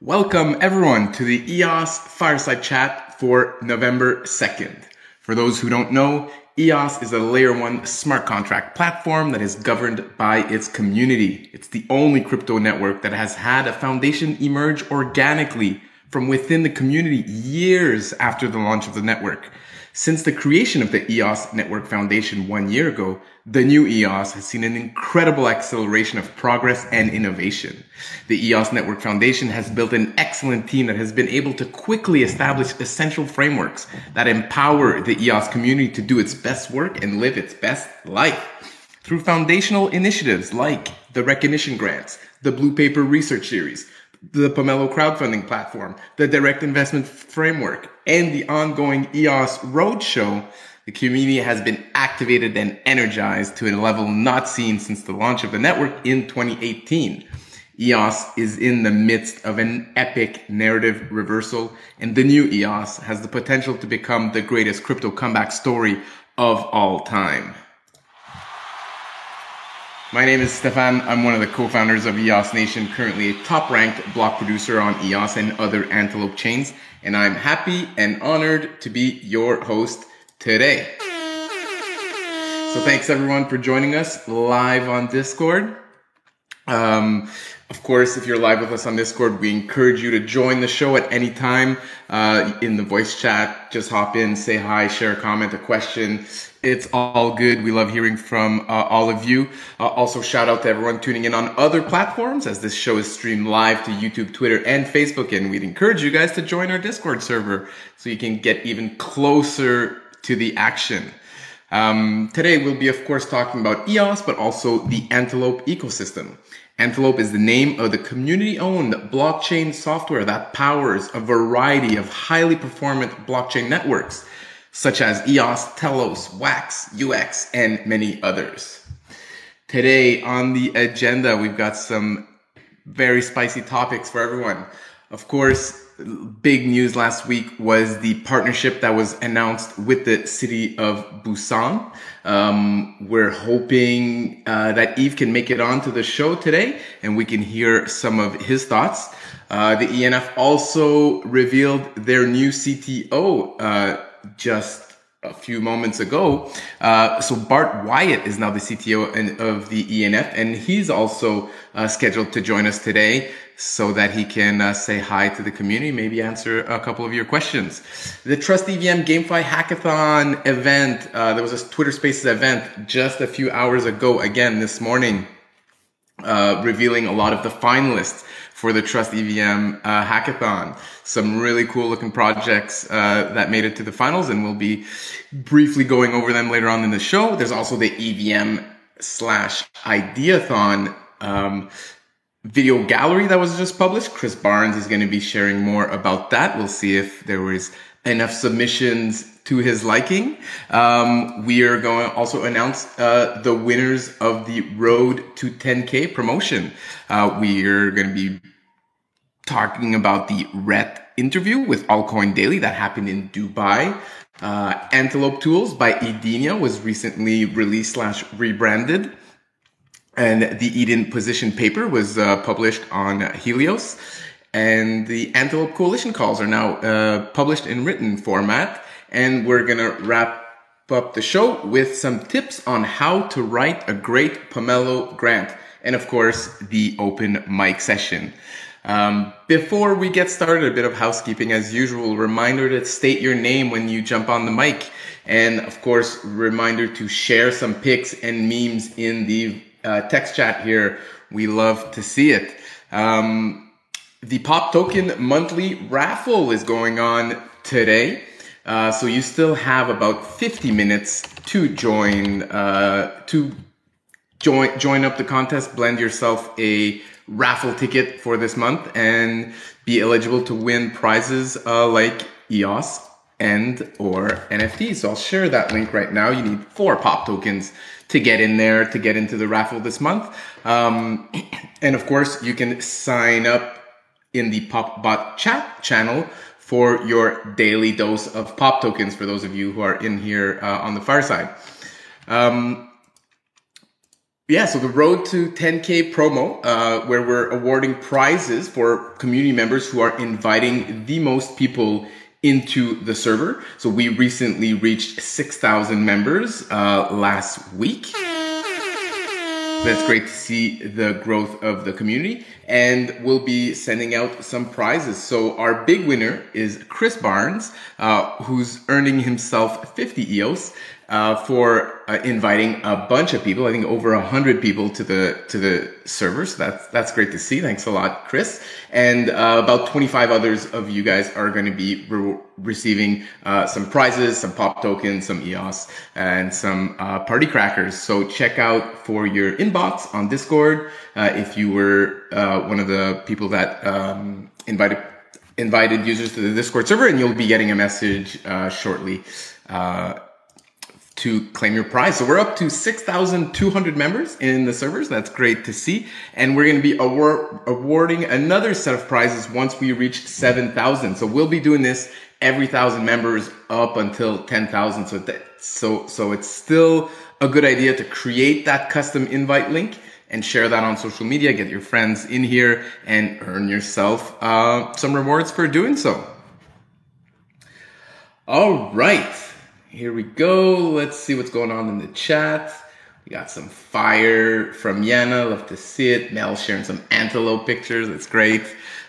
Welcome everyone to the EOS Fireside Chat for November 2nd. For those who don't know, EOS is a layer one smart contract platform that is governed by its community. It's the only crypto network that has had a foundation emerge organically from within the community years after the launch of the network. Since the creation of the EOS Network Foundation one year ago, the new EOS has seen an incredible acceleration of progress and innovation. The EOS Network Foundation has built an excellent team that has been able to quickly establish essential frameworks that empower the EOS community to do its best work and live its best life. Through foundational initiatives like the recognition grants, the Blue Paper Research Series, the Pomelo crowdfunding platform, the direct investment framework, and the ongoing EOS Roadshow, the community has been activated and energized to a level not seen since the launch of the network in 2018. EOS is in the midst of an epic narrative reversal, and the new EOS has the potential to become the greatest crypto comeback story of all time. My name is Stefan. I'm one of the co-founders of EOS Nation, currently a top-ranked block producer on EOS and other Antelope chains, and I'm happy and honored to be your host today. So thanks everyone for joining us live on Discord. Um, of course, if you're live with us on Discord, we encourage you to join the show at any time uh, in the voice chat. Just hop in, say hi, share a comment, a question. It's all good. We love hearing from uh, all of you. Uh, also, shout out to everyone tuning in on other platforms as this show is streamed live to YouTube, Twitter, and Facebook. And we'd encourage you guys to join our Discord server so you can get even closer to the action. Um, today, we'll be, of course, talking about EOS, but also the Antelope ecosystem. Antelope is the name of the community owned blockchain software that powers a variety of highly performant blockchain networks such as EOS, Telos, Wax, UX, and many others. Today on the agenda, we've got some very spicy topics for everyone. Of course, big news last week was the partnership that was announced with the city of Busan. Um, we're hoping uh, that Yves can make it onto the show today and we can hear some of his thoughts. Uh, the ENF also revealed their new CTO uh, just a few moments ago. Uh, so Bart Wyatt is now the CTO of the ENF, and he's also uh, scheduled to join us today so that he can uh, say hi to the community, maybe answer a couple of your questions. The Trust EVM GameFi Hackathon event, uh, there was a Twitter Spaces event just a few hours ago, again this morning, uh, revealing a lot of the finalists for the Trust EVM uh, hackathon. Some really cool looking projects uh, that made it to the finals, and we'll be briefly going over them later on in the show. There's also the EVM slash Ideathon um, video gallery that was just published. Chris Barnes is going to be sharing more about that. We'll see if there was enough submissions to his liking. Um, we are going to also announce uh, the winners of the Road to 10K promotion. Uh, we are going to be talking about the RET interview with Altcoin Daily that happened in Dubai. Uh, Antelope Tools by Edenia was recently released slash rebranded. And the Eden position paper was uh, published on Helios. And the Antelope Coalition calls are now uh, published in written format. And we're going to wrap up the show with some tips on how to write a great Pomelo grant. And of course, the open mic session. Um, before we get started, a bit of housekeeping as usual. Reminder to state your name when you jump on the mic. And of course, reminder to share some pics and memes in the uh, text chat here. We love to see it. Um, the Pop Token monthly raffle is going on today. Uh, so you still have about 50 minutes to join, uh, to join, join up the contest, blend yourself a raffle ticket for this month and be eligible to win prizes uh, like EOS and or NFTs. So I'll share that link right now. You need four pop tokens to get in there to get into the raffle this month. Um, and of course, you can sign up in the PopBot chat channel for your daily dose of pop tokens for those of you who are in here uh, on the far side. Um, yeah, so the Road to 10K promo, uh, where we're awarding prizes for community members who are inviting the most people into the server. So we recently reached 6,000 members uh, last week. That's great to see the growth of the community. And we'll be sending out some prizes. So our big winner is Chris Barnes, uh, who's earning himself 50 EOS uh, for uh, inviting a bunch of people. I think over a hundred people to the to the server. So that's that's great to see. Thanks a lot, Chris. And uh, about 25 others of you guys are going to be re- receiving uh, some prizes, some pop tokens, some EOS, and some uh, party crackers. So check out for your inbox on Discord uh, if you were one of the people that um, invited invited users to the Discord server, and you'll be getting a message shortly to claim your prize. So we're up to 6,200 members in the servers. That's great to see. And we're going to be award- awarding another set of prizes once we reach 7,000. So we'll be doing this every thousand members up until 10,000. So that, so, so it's still a good idea to create that custom invite link and share that on social media. Get your friends in here and earn yourself uh, some rewards for doing so. All right. Here we go. Let's see what's going on in the chat. We got some fire from Yana. Love to see it. Mel sharing some antelope pictures. That's great.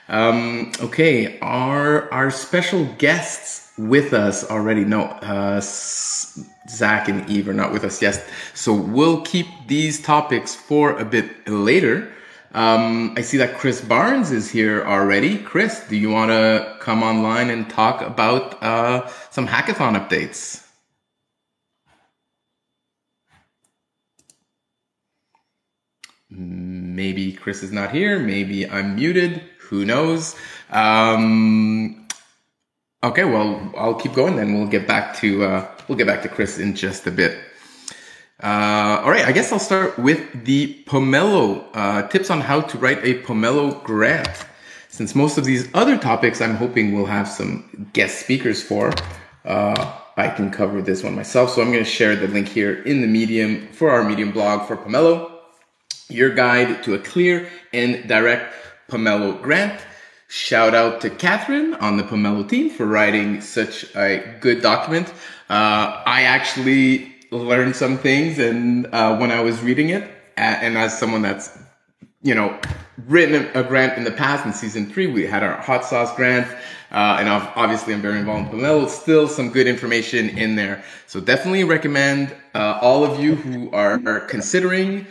Um, okay, are our special guests with us already? No, uh, Zach and Yves are not with us yet. So we'll keep these topics for a bit later. Um, I see that Chris Barnes is here already. Chris, do you want to come online and talk about uh, some hackathon updates? Maybe Chris is not here. Maybe I'm muted. Who knows? Um, okay, well, I'll keep going then. We'll get back to, uh, we'll get back to Chris in just a bit. Uh, all right, I guess I'll start with the Pomelo uh, tips on how to write a Pomelo grant. Since most of these other topics I'm hoping we'll have some guest speakers for, uh, I can cover this one myself. So I'm going to share the link here in the Medium for our Medium blog for Pomelo your guide to a clear and direct Pomelo grant. Shout out to Catherine on the Pomelo team for writing such a good document. Uh, I actually learned some things and uh, when I was reading it, and as someone that's you know written a grant in the past in season three, we had our hot sauce grant. Uh, and obviously, I'm very involved in Pomelo. Still, some good information in there. So definitely recommend uh, all of you who are, are considering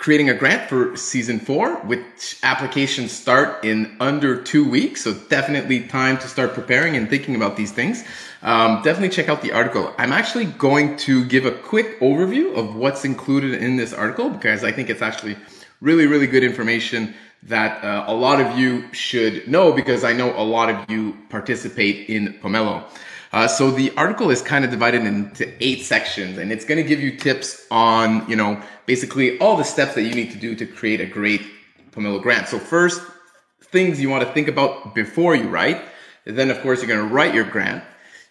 creating a grant for season four, which applications start in under two weeks. So definitely time to start preparing and thinking about these things. Um, definitely check out the article. I'm actually going to give a quick overview of what's included in this article because I think it's actually really, really good information that uh, a lot of you should know because I know a lot of you participate in Pomelo. Uh, so the article is kind of divided into eight sections and it's going to give you tips on, you know, basically all the steps that you need to do to create a great Pomelo grant. So first, things you want to think about before you write. Then of course, you're going to write your grant.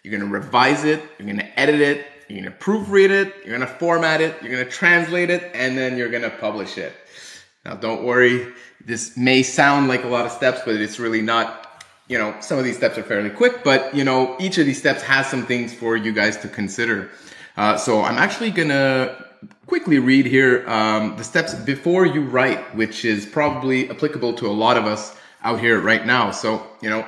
You're going to revise it. You're going to edit it. You're going to proofread it. You're going to format it. You're going to translate it and then you're going to publish it. Now don't worry. This may sound like a lot of steps, but it's really not you know, some of these steps are fairly quick, but you know, each of these steps has some things for you guys to consider. Uh, so I'm actually gonna quickly read here um, the steps before you write, which is probably applicable to a lot of us out here right now. So you know,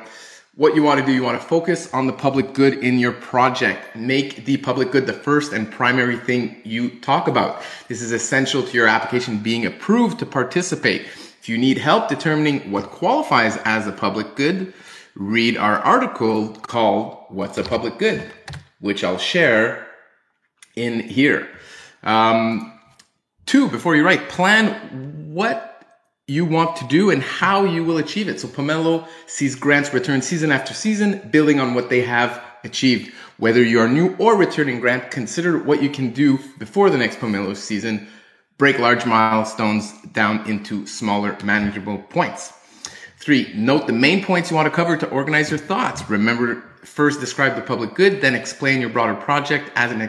what you want to do, you want to focus on the public good in your project. Make the public good the first and primary thing you talk about. This is essential to your application being approved to participate. If you need help determining what qualifies as a public good, read our article called What's a Public Good, which I'll share in here. Um, two, before you write, plan what you want to do and how you will achieve it. So Pomelo sees grants return season after season, building on what they have achieved. Whether you are new or returning grant, consider what you can do before the next Pomelo season. Break large milestones down into smaller, manageable points. Three, note the main points you want to cover to organize your thoughts. Remember, first describe the public good, then explain your broader project as an,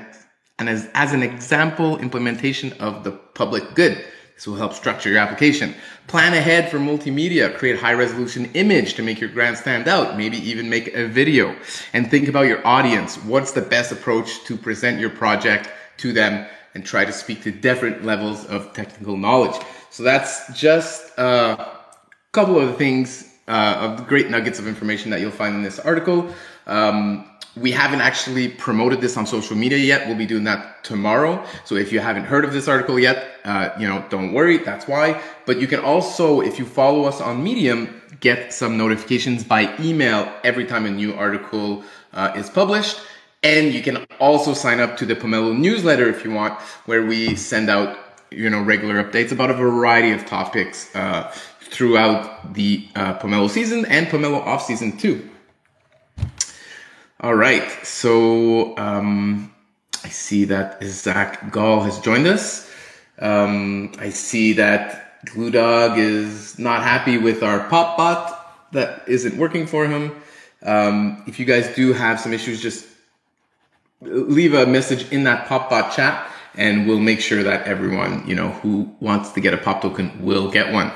and as, as an example implementation of the public good. This will help structure your application. Plan ahead for multimedia. Create high resolution image to make your grant stand out. Maybe even make a video. And think about your audience. What's the best approach to present your project to them and try to speak to different levels of technical knowledge. So that's just a couple of things uh, of great nuggets of information that you'll find in this article. Um, we haven't actually promoted this on social media yet. We'll be doing that tomorrow. So if you haven't heard of this article yet, uh, you know, don't worry. That's why. But you can also, if you follow us on Medium, get some notifications by email every time a new article uh, is published. And you can also sign up to the Pomelo newsletter if you want, where we send out, you know, regular updates about a variety of topics uh, throughout the uh, Pomelo season and Pomelo off season too. All right, so um, I see that Zach Gall has joined us. Um, I see that Glue Dog is not happy with our pop bot that isn't working for him. Um, if you guys do have some issues, just leave a message in that pop bot chat and we'll make sure that everyone, you know, who wants to get a pop token will get one.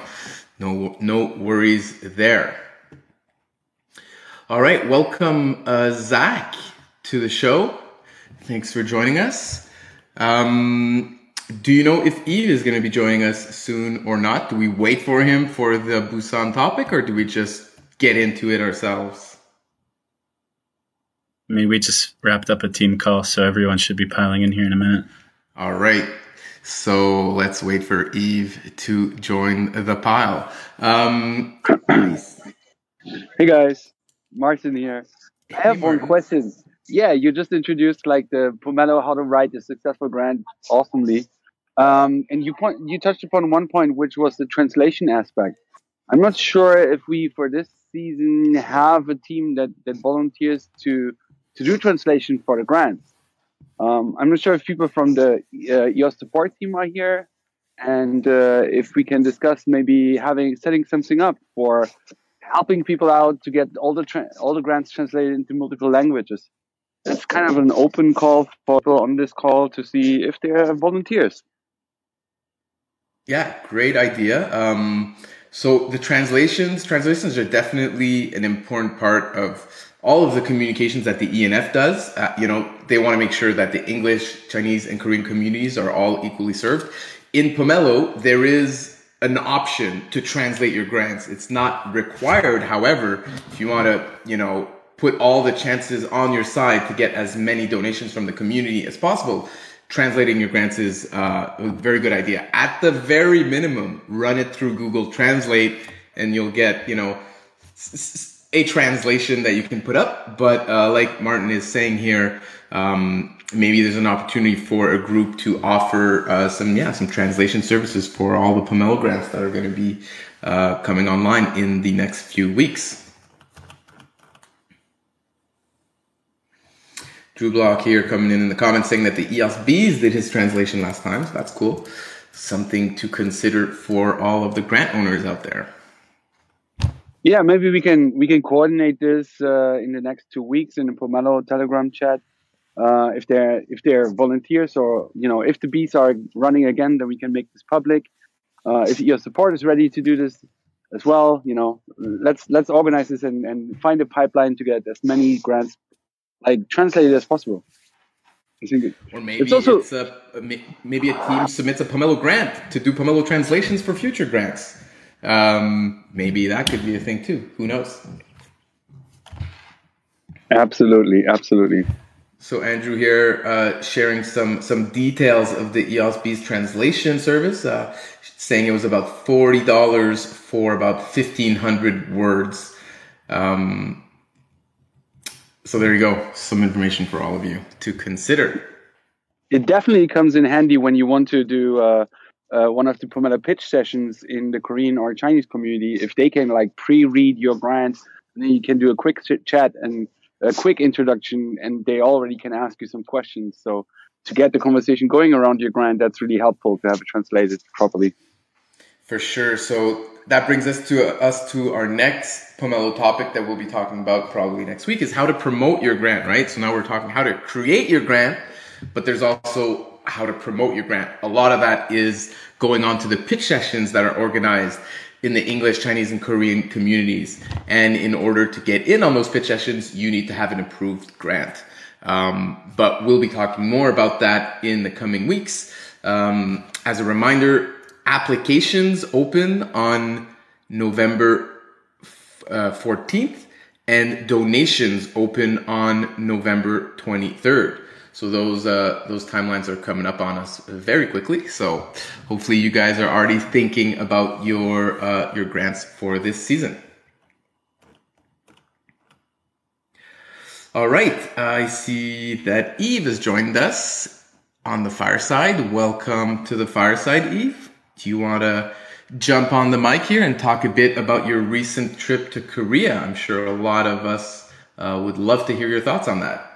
No, no worries there. All right, welcome uh, Zach to the show. Thanks for joining us. Um, do you know if Yves is going to be joining us soon or not? Do we wait for him for the Busan topic, or do we just get into it ourselves? I mean, we just wrapped up a team call, so everyone should be piling in here in a minute. All right. So let's wait for Yves to join the pile. Um, hey guys. Martin here. I have one question. Yeah, you just introduced like the Pomelo how to write a successful grant awesomely. Um, and you point you touched upon one point which was the translation aspect. I'm not sure if we for this season have a team that, that volunteers to to do translation for the grants. Um, I'm not sure if people from the uh, EOS support team are here, and uh, if we can discuss maybe having setting something up for helping people out to get all the all the grants translated into multiple languages. It's kind of an open call for people on this call to see if they are volunteers. Yeah, great idea. Um, so the translations, translations are definitely an important part of all of the communications that the ENF does. Uh, you know, they want to make sure that the English, Chinese, and Korean communities are all equally served. In Pomelo, there is an option to translate your grants. It's not required. However, if you want to, you know, put all the chances on your side to get as many donations from the community as possible, translating your grants is uh, a very good idea. At the very minimum, run it through Google Translate and you'll get, you know, a translation that you can put up. But uh, like Martin is saying here, um, maybe there's an opportunity for a group to offer uh, some yeah some translation services for all the Pomelo grants that are going to be uh, coming online in the next few weeks. Drew Block here coming in in the comments saying that the ESBs did his translation last time, so that's cool. Something to consider for all of the grant owners out there. Yeah, maybe we can we can coordinate this uh, in the next two weeks in the Pomelo Telegram chat uh, if they're if they're volunteers or you know if the bees are running again, then we can make this public. Uh, if your support is ready to do this as well, you know, let's let's organize this and, and find a pipeline to get as many grants like translated as possible. or maybe it's also it's a, maybe a team submits a Pomelo grant to do Pomelo translations for future grants. Um, maybe that could be a thing too. Who knows? Absolutely, absolutely. So Andrew here uh, sharing some some details of the EOSB's translation service, uh, saying it was about forty dollars for about fifteen hundred words. Um, so there you go, some information for all of you to consider. It definitely comes in handy when you want to do uh, uh one of the Pomelo pitch sessions in the Korean or Chinese community. If they can like pre-read your brand, then you can do a quick chat and a quick introduction and they already can ask you some questions. So to get the conversation going around your grant, that's really helpful to have it translated properly. For sure. So that brings us to uh, us to our next Pomelo topic that we'll be talking about probably next week is how to promote your grant, right? So now we're talking how to create your grant, but there's also how to promote your grant. A lot of that is going on to the pitch sessions that are organized in the English, Chinese, and Korean communities. And in order to get in on those pitch sessions, you need to have an approved grant. Um, but we'll be talking more about that in the coming weeks. Um, as a reminder, applications open on November uh, 14th and donations open on November 23rd. So those uh, those timelines are coming up on us very quickly. So hopefully you guys are already thinking about your uh, your grants for this season. All right, I see that Yves has joined us on the fireside. Welcome to the fireside, Yves. Do you want to jump on the mic here and talk a bit about your recent trip to Korea? I'm sure a lot of us uh, would love to hear your thoughts on that.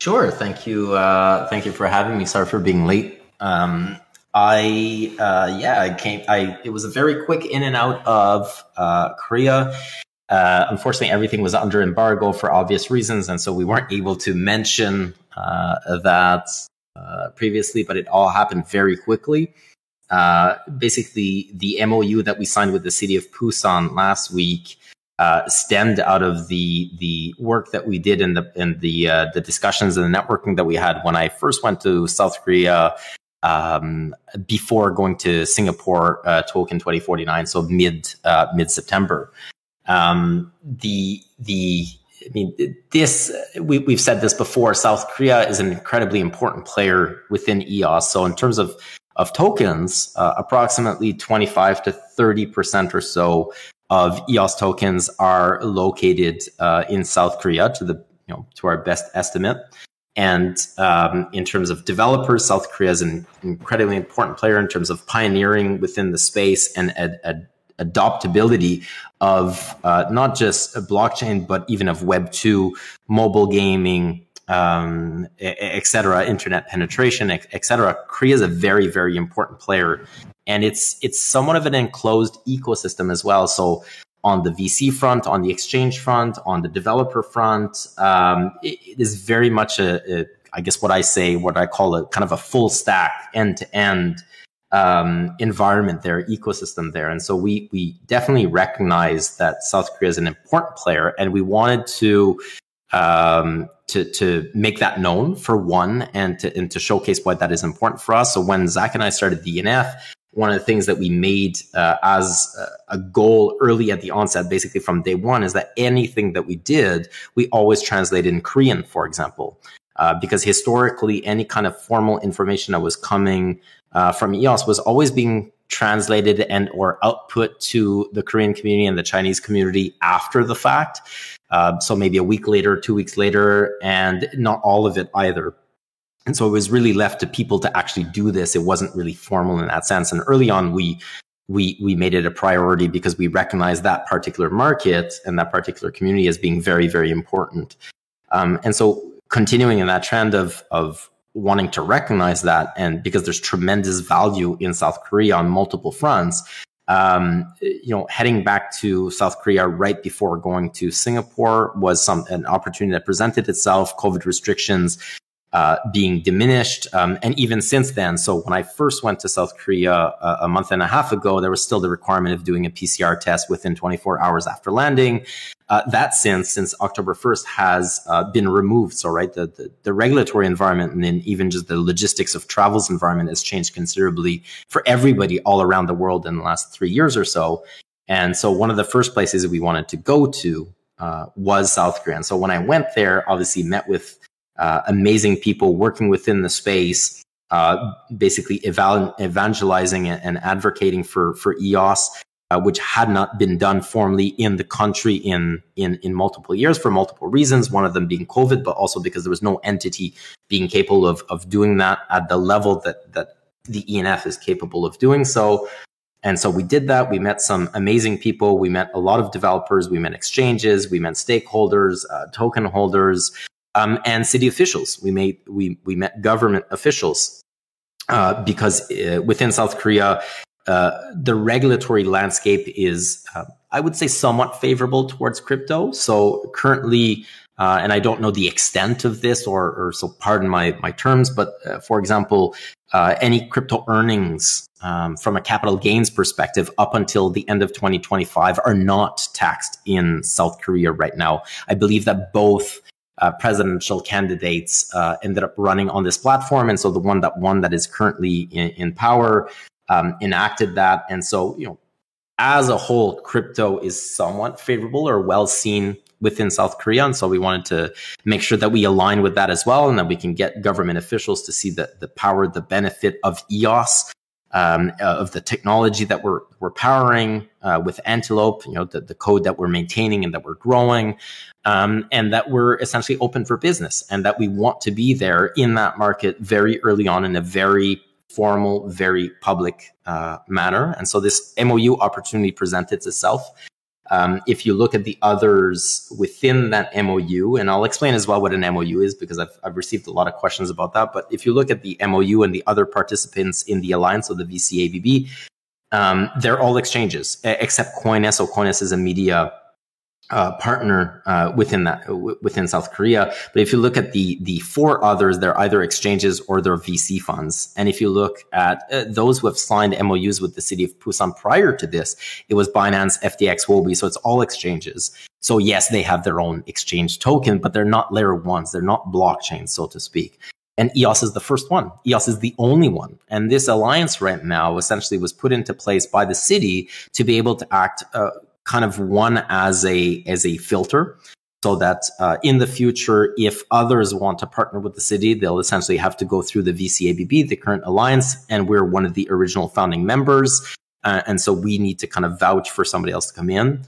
Sure. Thank you. Uh, thank you for having me. Sorry for being late. Um, I uh, yeah, I came. I it was a very quick in and out of uh, Korea. Uh, unfortunately, everything was under embargo for obvious reasons, and so we weren't able to mention uh, that uh, previously. But it all happened very quickly. basically, the MOU that we signed with the city of Busan last week uh, stemmed out of the the work that we did in the in the uh, the discussions and the networking that we had when I first went to South Korea um, before going to Singapore uh, Token 2049, so mid uh, mid September. Um, the the I mean, this we, we've said this before. South Korea is an incredibly important player within EOS. So in terms of of tokens, uh, approximately 25 to 30 percent or so of EOS tokens are located uh, in South Korea to the you know to our best estimate. And um, in terms of developers, South Korea is an incredibly important player in terms of pioneering within the space and ad- ad- adoptability of uh, not just a blockchain, but even of Web two, mobile gaming, um, etc., internet penetration, etc. Korea is a very, very important player and it's it's somewhat of an enclosed ecosystem as well. So on the VC front, on the exchange front, on the developer front, um, it, it is very much a, a, I guess what I say, what I call a kind of a full stack, end to end environment there, ecosystem there. And so we we definitely recognize that South Korea is an important player, and we wanted to um, to to make that known for one, and to and to showcase why that is important for us. So when Zach and I started the ENF, one of the things that we made uh, as a goal early at the onset, basically from day one, is that anything that we did, we always translated in Korean, for example. Uh, because historically, any kind of formal information that was coming uh, from EOS was always being translated and or output to the Korean community and the Chinese community after the fact. Uh, so maybe a week later, two weeks later, and not all of it either. And so it was really left to people to actually do this. It wasn't really formal in that sense. And early on, we we we made it a priority because we recognized that particular market and that particular community as being very very important. Um, and so continuing in that trend of of wanting to recognize that, and because there's tremendous value in South Korea on multiple fronts. Um, you know, heading back to South Korea right before going to Singapore was some an opportunity that presented itself. COVID restrictions uh, being diminished. Um, and even since then, so when I first went to South Korea a, uh, a, month and a half ago, there was still the requirement of doing a PCR test within 24 hours after landing. Uh, that since since October 1st has uh, been removed. So right, the, the, the regulatory environment and then even just the logistics of travels environment has changed considerably for everybody all around the world in the last three years or so. And so one of the first places we wanted to go to uh, was South Korea. And so when I went there, obviously met with uh, amazing people working within the space, uh, basically eval- evangelizing and advocating for for EOS, uh, which had not been done formally in the country in in in multiple years for multiple reasons. One of them being COVID, but also because there was no entity being capable of of doing that at the level that that the ENF is capable of doing so. And so we did that. We met some amazing people. We met a lot of developers. We met exchanges. We met stakeholders, uh, token holders, um, and city officials. We made we we met government officials uh, because uh, within South Korea, uh, the regulatory landscape is, uh, I would say, somewhat favorable towards crypto. So currently, Uh, and I don't know the extent of this, or, or so pardon my my terms, but uh, for example, any crypto earnings um, from a capital gains perspective up until the end of 2025 are not taxed in South Korea right now. I believe that both uh, presidential candidates uh, ended up running on this platform, and so the one that one that is currently in, in power um, enacted that, and so you know, as a whole, crypto is somewhat favorable or well seen within South Korea. And so we wanted to make sure that we align with that as well and that we can get government officials to see the, the power, the benefit of EOS, um, uh, of the technology that we're, we're powering uh, with Antelope, you know, the, the code that we're maintaining and that we're growing, um, and that we're essentially open for business and that we want to be there in that market very early on in a very formal, very public uh, manner. And so this MOU opportunity presented itself. Um, if you look at the others within that MOU, and I'll explain as well what an MOU is because I've, I've received a lot of questions about that. But if you look at the MOU and the other participants in the alliance, so the VCABB, um, they're all exchanges except Coinness. So Coinness is a media uh, partner uh, within that w- within South Korea. But if you look at the the four others, they're either exchanges or they're VC funds. And if you look at uh, those who have signed MOUs with the city of Busan prior to this, it was Binance, FTX, Huobi. So it's all exchanges. So yes, they have their own exchange token, but they're not layer ones. They're not blockchains, so to speak. And EOS is the first one. EOS is the only one. And this alliance right now essentially was put into place by the city to be able to act uh, kind of one as a as a filter so that uh, in the future, if others want to partner with the city, they'll essentially have to go through the VCABB, the current alliance, and we're one of the original founding members. Uh, and so we need to kind of vouch for somebody else to come in.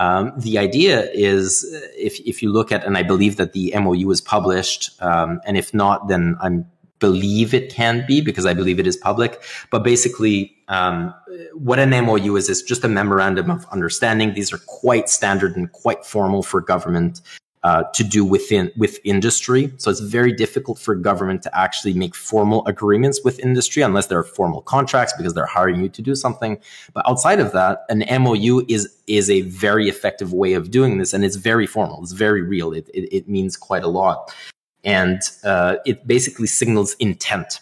Um, the idea is if, if you look at, and I believe that the MOU is published, um, and if not, then I'm believe it can be because I believe it is public. But basically, um, what an MOU is is just a memorandum of understanding. These are quite standard and quite formal for government uh, to do within with industry. So it's very difficult for government to actually make formal agreements with industry unless there are formal contracts because they're hiring you to do something. But outside of that, an MOU is is a very effective way of doing this, and it's very formal. It's very real. It it, it means quite a lot and uh, it basically signals intent.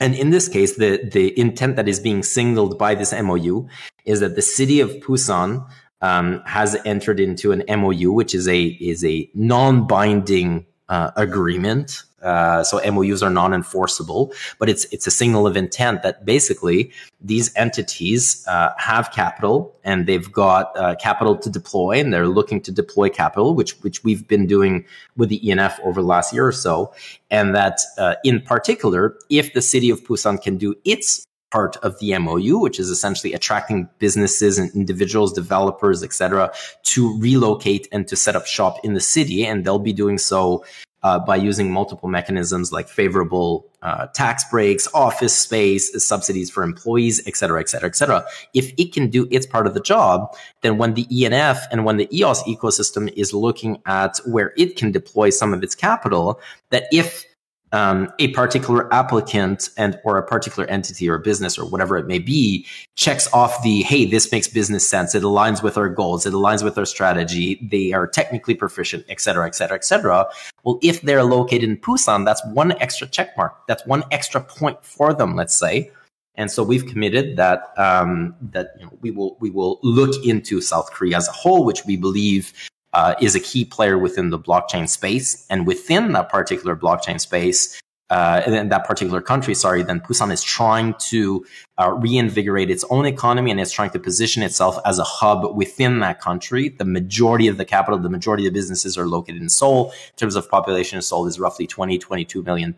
And in this case, the, the intent that is being signaled by this MOU is that the city of Busan um, has entered into an MOU, which is a is a non-binding uh, agreement uh, so MOUs are non-enforceable, but it's it's a signal of intent that basically these entities uh, have capital and they've got uh, capital to deploy, and they're looking to deploy capital, which which we've been doing with the ENF over the last year or so, and that uh, in particular, if the city of Busan can do its part of the MOU, which is essentially attracting businesses and individuals, developers, etc., to relocate and to set up shop in the city, and they'll be doing so uh, by using multiple mechanisms like favorable uh, tax breaks, office space, subsidies for employees, et cetera, et cetera, et cetera. If it can do its part of the job, then when the ENF and when the EOS ecosystem is looking at where it can deploy some of its capital, that if um, a particular applicant and or a particular entity or business or whatever it may be checks off the hey this makes business sense. It aligns with our goals. It aligns with our strategy. They are technically proficient et cetera et cetera et cetera. Well if they're located in busan that's one extra check mark. That's one extra point for them let's say. And so we've committed that um, that you know, we will we will look into South Korea as a whole, which we believe uh, is a key player within the blockchain space. And within that particular blockchain space, uh, in that particular country, sorry, then Busan is trying to uh, reinvigorate its own economy and it's trying to position itself as a hub within that country. The majority of the capital, the majority of the businesses are located in Seoul. In terms of population, Seoul is roughly 20, 22 million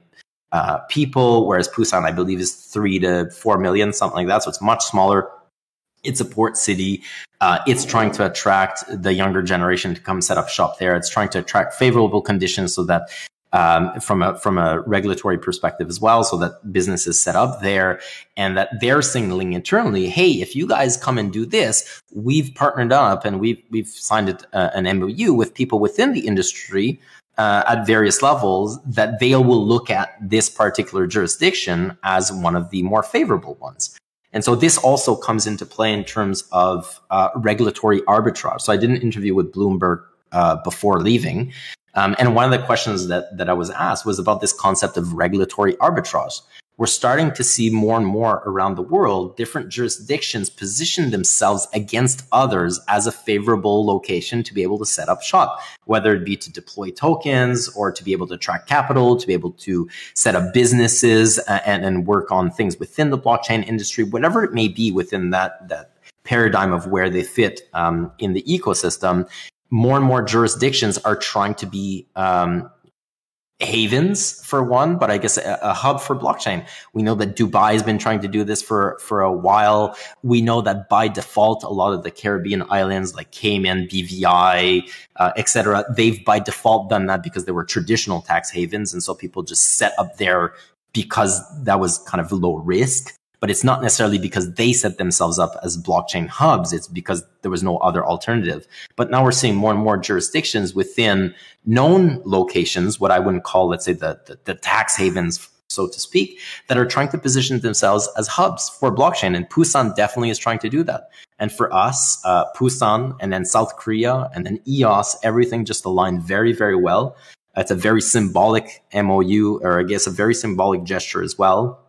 uh, people, whereas Busan, I believe, is three to four million, something like that. So it's much smaller. It's a port city. Uh, it's trying to attract the younger generation to come set up shop there. It's trying to attract favorable conditions so that um, from a from a regulatory perspective as well, so that businesses set up there and that they're signaling internally, hey, if you guys come and do this, we've partnered up and we've we've signed it, uh, an MOU with people within the industry uh, at various levels that they will look at this particular jurisdiction as one of the more favorable ones. And so this also comes into play in terms of uh, regulatory arbitrage. So I did an interview with Bloomberg uh, before leaving, Um, and one of the questions that, that I was asked was about this concept of regulatory arbitrage. We're starting to see more and more around the world, different jurisdictions position themselves against others as a favorable location to be able to set up shop, whether it be to deploy tokens or to be able to attract capital, to be able to set up businesses and, and work on things within the blockchain industry, whatever it may be within that, that paradigm of where they fit um, in the ecosystem more and more jurisdictions are trying to be um, havens for one, but I guess a, a, hub for blockchain. We know that Dubai has been trying to do this for, for a while. We know that by default, a lot of the Caribbean islands like Cayman, BVI, uh, etc., they've by default done that because they were traditional tax havens. And so people just set up there because that was kind of low risk but it's not necessarily because they set themselves up as blockchain hubs. It's because there was no other alternative. But now we're seeing more and more jurisdictions within known locations, what I wouldn't call, let's say, the, the, the tax havens, so to speak, that are trying to position themselves as hubs for blockchain. And Pusan definitely is trying to do that. And for us, uh, Pusan and then South Korea and then EOS, everything just aligned very, very well. It's a very symbolic MOU, or I guess a very symbolic gesture as well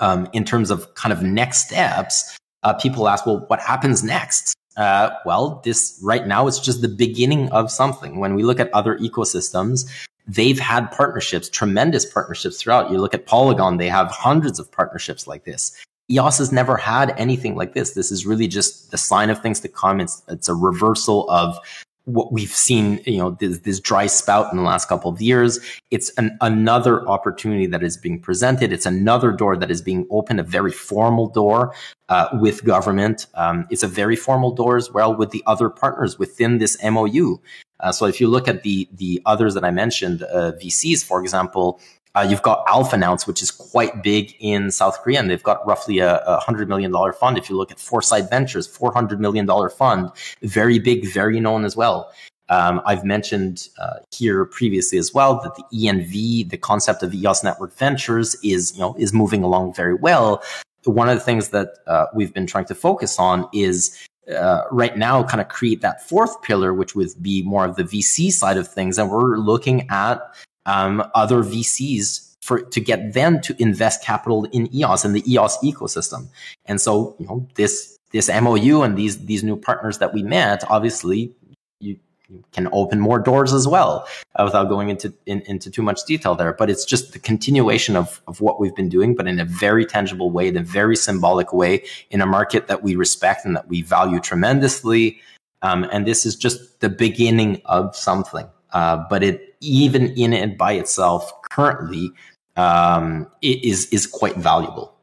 um, in terms of kind of next steps, uh, people ask, well, what happens next? Uh, well, this right now it's just the beginning of something. When we look at other ecosystems, they've had partnerships, tremendous partnerships throughout. You look at Polygon, they have hundreds of partnerships like this. EOS has never had anything like this. This is really just the sign of things to come. It's, it's a reversal of what we've seen, you know, this, this, dry spout in the last couple of years. It's an, another opportunity that is being presented. It's another door that is being opened, a very formal door uh, with government. Um, it's a very formal door as well with the other partners within this MOU. Uh, so if you look at the the others that I mentioned, uh, VCs, for example, uh, you've got Alphanonce, which is quite big in South Korea, and they've got roughly a, a hundred million dollar fund. If you look at Foresight Ventures, four hundred million dollar fund, very big, very known as well. Um, I've mentioned uh, here previously as well that the ENV, the concept of EOS Network Ventures, is you know is moving along very well. One of the things that uh, we've been trying to focus on is uh, right now kind of create that fourth pillar, which would be more of the VC side of things. And we're looking at um, other VCs for to get them to invest capital in EOS and the EOS ecosystem. And so, you know, this this MOU and these these new partners that we met, obviously, you, you can open more doors as well uh, without going into in, into too much detail there. But it's just the continuation of of what we've been doing, but in a very tangible way, in a very symbolic way, in a market that we respect and that we value tremendously. Um, and this is just the beginning of something. Uh, but it even in it by itself currently um, is is quite valuable.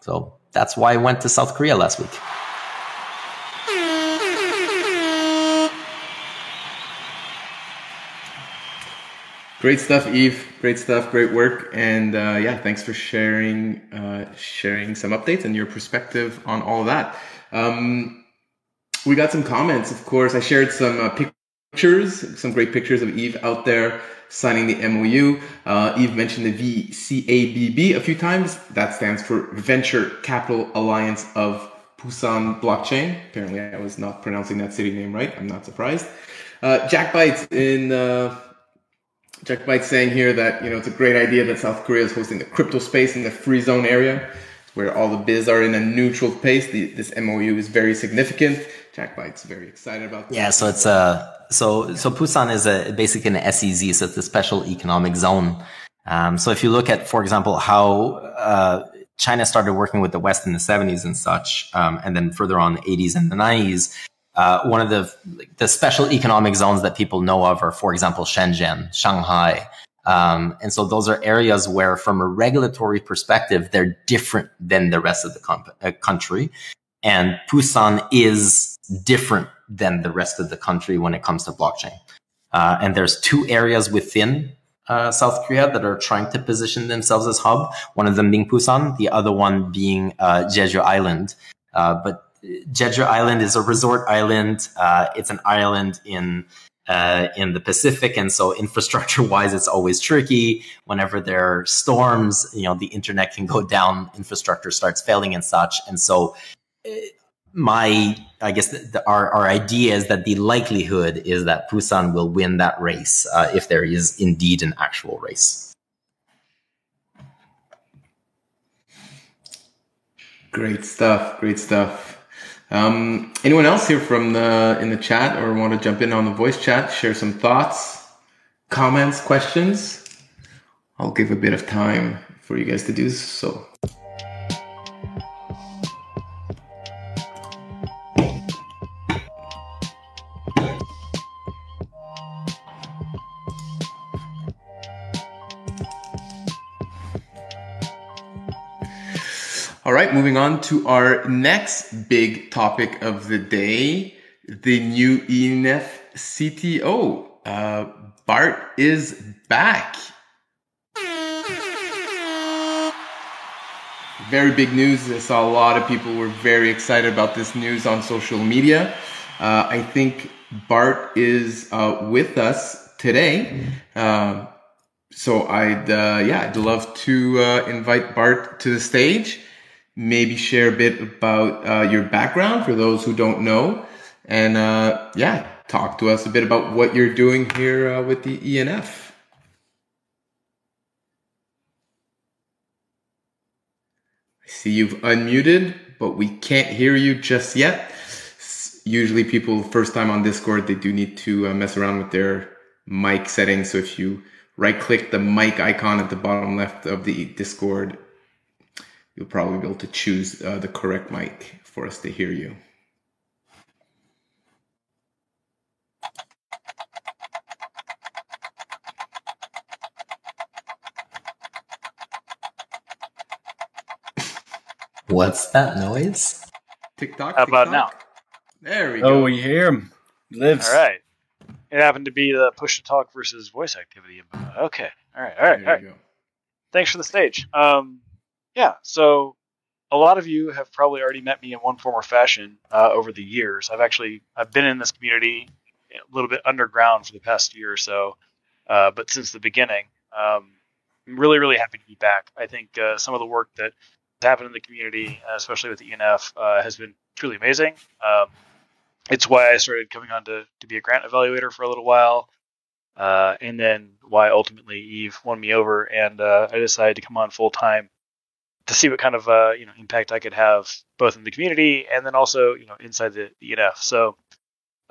So that's why I went to South Korea last week. Great stuff, Yves. Great stuff. Great work. And uh, yeah, thanks for sharing uh, sharing some updates and your perspective on all that. Um, we got some comments, of course. I shared some uh, pictures, some great pictures of Yves out there signing the MOU. Uh, Yves mentioned the VCABB a few times. That stands for Venture Capital Alliance of Busan Blockchain. Apparently, I was not pronouncing that city name right. I'm not surprised. Uh, Jack Bites in uh, Jack Bites saying here that you know it's a great idea that South Korea is hosting the crypto space in the free zone area, where all the biz are in a neutral space. The, this MOU is very significant. Jack Bites very excited about. That. Yeah, so it's a uh, so so Pusan is a basically an SEZ, so it's a special economic zone. Um, so if you look at, for example, how uh, China started working with the West in the 70s and such, um, and then further on the 80s and the 90s, uh, one of the the special economic zones that people know of are, for example, Shenzhen, Shanghai. Um, and so those are areas where, from a regulatory perspective, they're different than the rest of the uh, country. And Pusan is different than the rest of the country when it comes to blockchain. Uh, and there's two areas within uh, South Korea that are trying to position themselves as hub. One of them being Busan, the other one being uh, Jeju Island. Uh, but Jeju Island is a resort island. Uh, it's an island in uh, in the Pacific, and so infrastructure-wise, it's always tricky. Whenever there are storms, you know, the internet can go down, infrastructure starts failing and such. And so, my I guess the, the, our, our idea is that the likelihood is that Busan will win that race uh, if there is indeed an actual race. Great stuff. Great stuff. Um, anyone else here from the in the chat or want to jump in on the voice chat, share some thoughts, comments, questions? I'll give a bit of time for you guys to do so. All right, moving on to our next big topic of the day the new ENF CTO. Uh, Bart is back. Very big news. I saw a lot of people were very excited about this news on social media. Uh, I think Bart is uh, with us today. Uh, so I'd uh, yeah, I'd love to uh, invite Bart to the stage maybe share a bit about uh, your background for those who don't know. And uh, yeah, talk to us a bit about what you're doing here uh, with the ENF. I see you've unmuted, but we can't hear you just yet. Usually, people first time on Discord, they do need to uh, mess around with their mic settings. So if you right click the mic icon at the bottom left of the Discord, you'll probably be able to choose uh, the correct mic for us to hear you. What's that noise? TikTok. How about now? There we oh, go. Oh, we hear him. Lives. All right. It happened to be the push to talk versus voice activity. Okay. All right. All right. All right. Thanks for the stage. Um, yeah, so a lot of you have probably already met me in one form or fashion uh, over the years. I've actually I've been in this community a little bit underground for the past year or so, uh, but since the beginning, um, I'm really really happy to be back. I think uh, some of the work that happened in the community, especially with the ENF, uh, has been truly amazing. Um, it's why I started coming on to, to be a grant evaluator for a little while. Uh, and then why ultimately Yves won me over, and uh, I decided to come on full time to see what kind of uh, you know impact I could have both in the community and then also you know inside the, ENF. So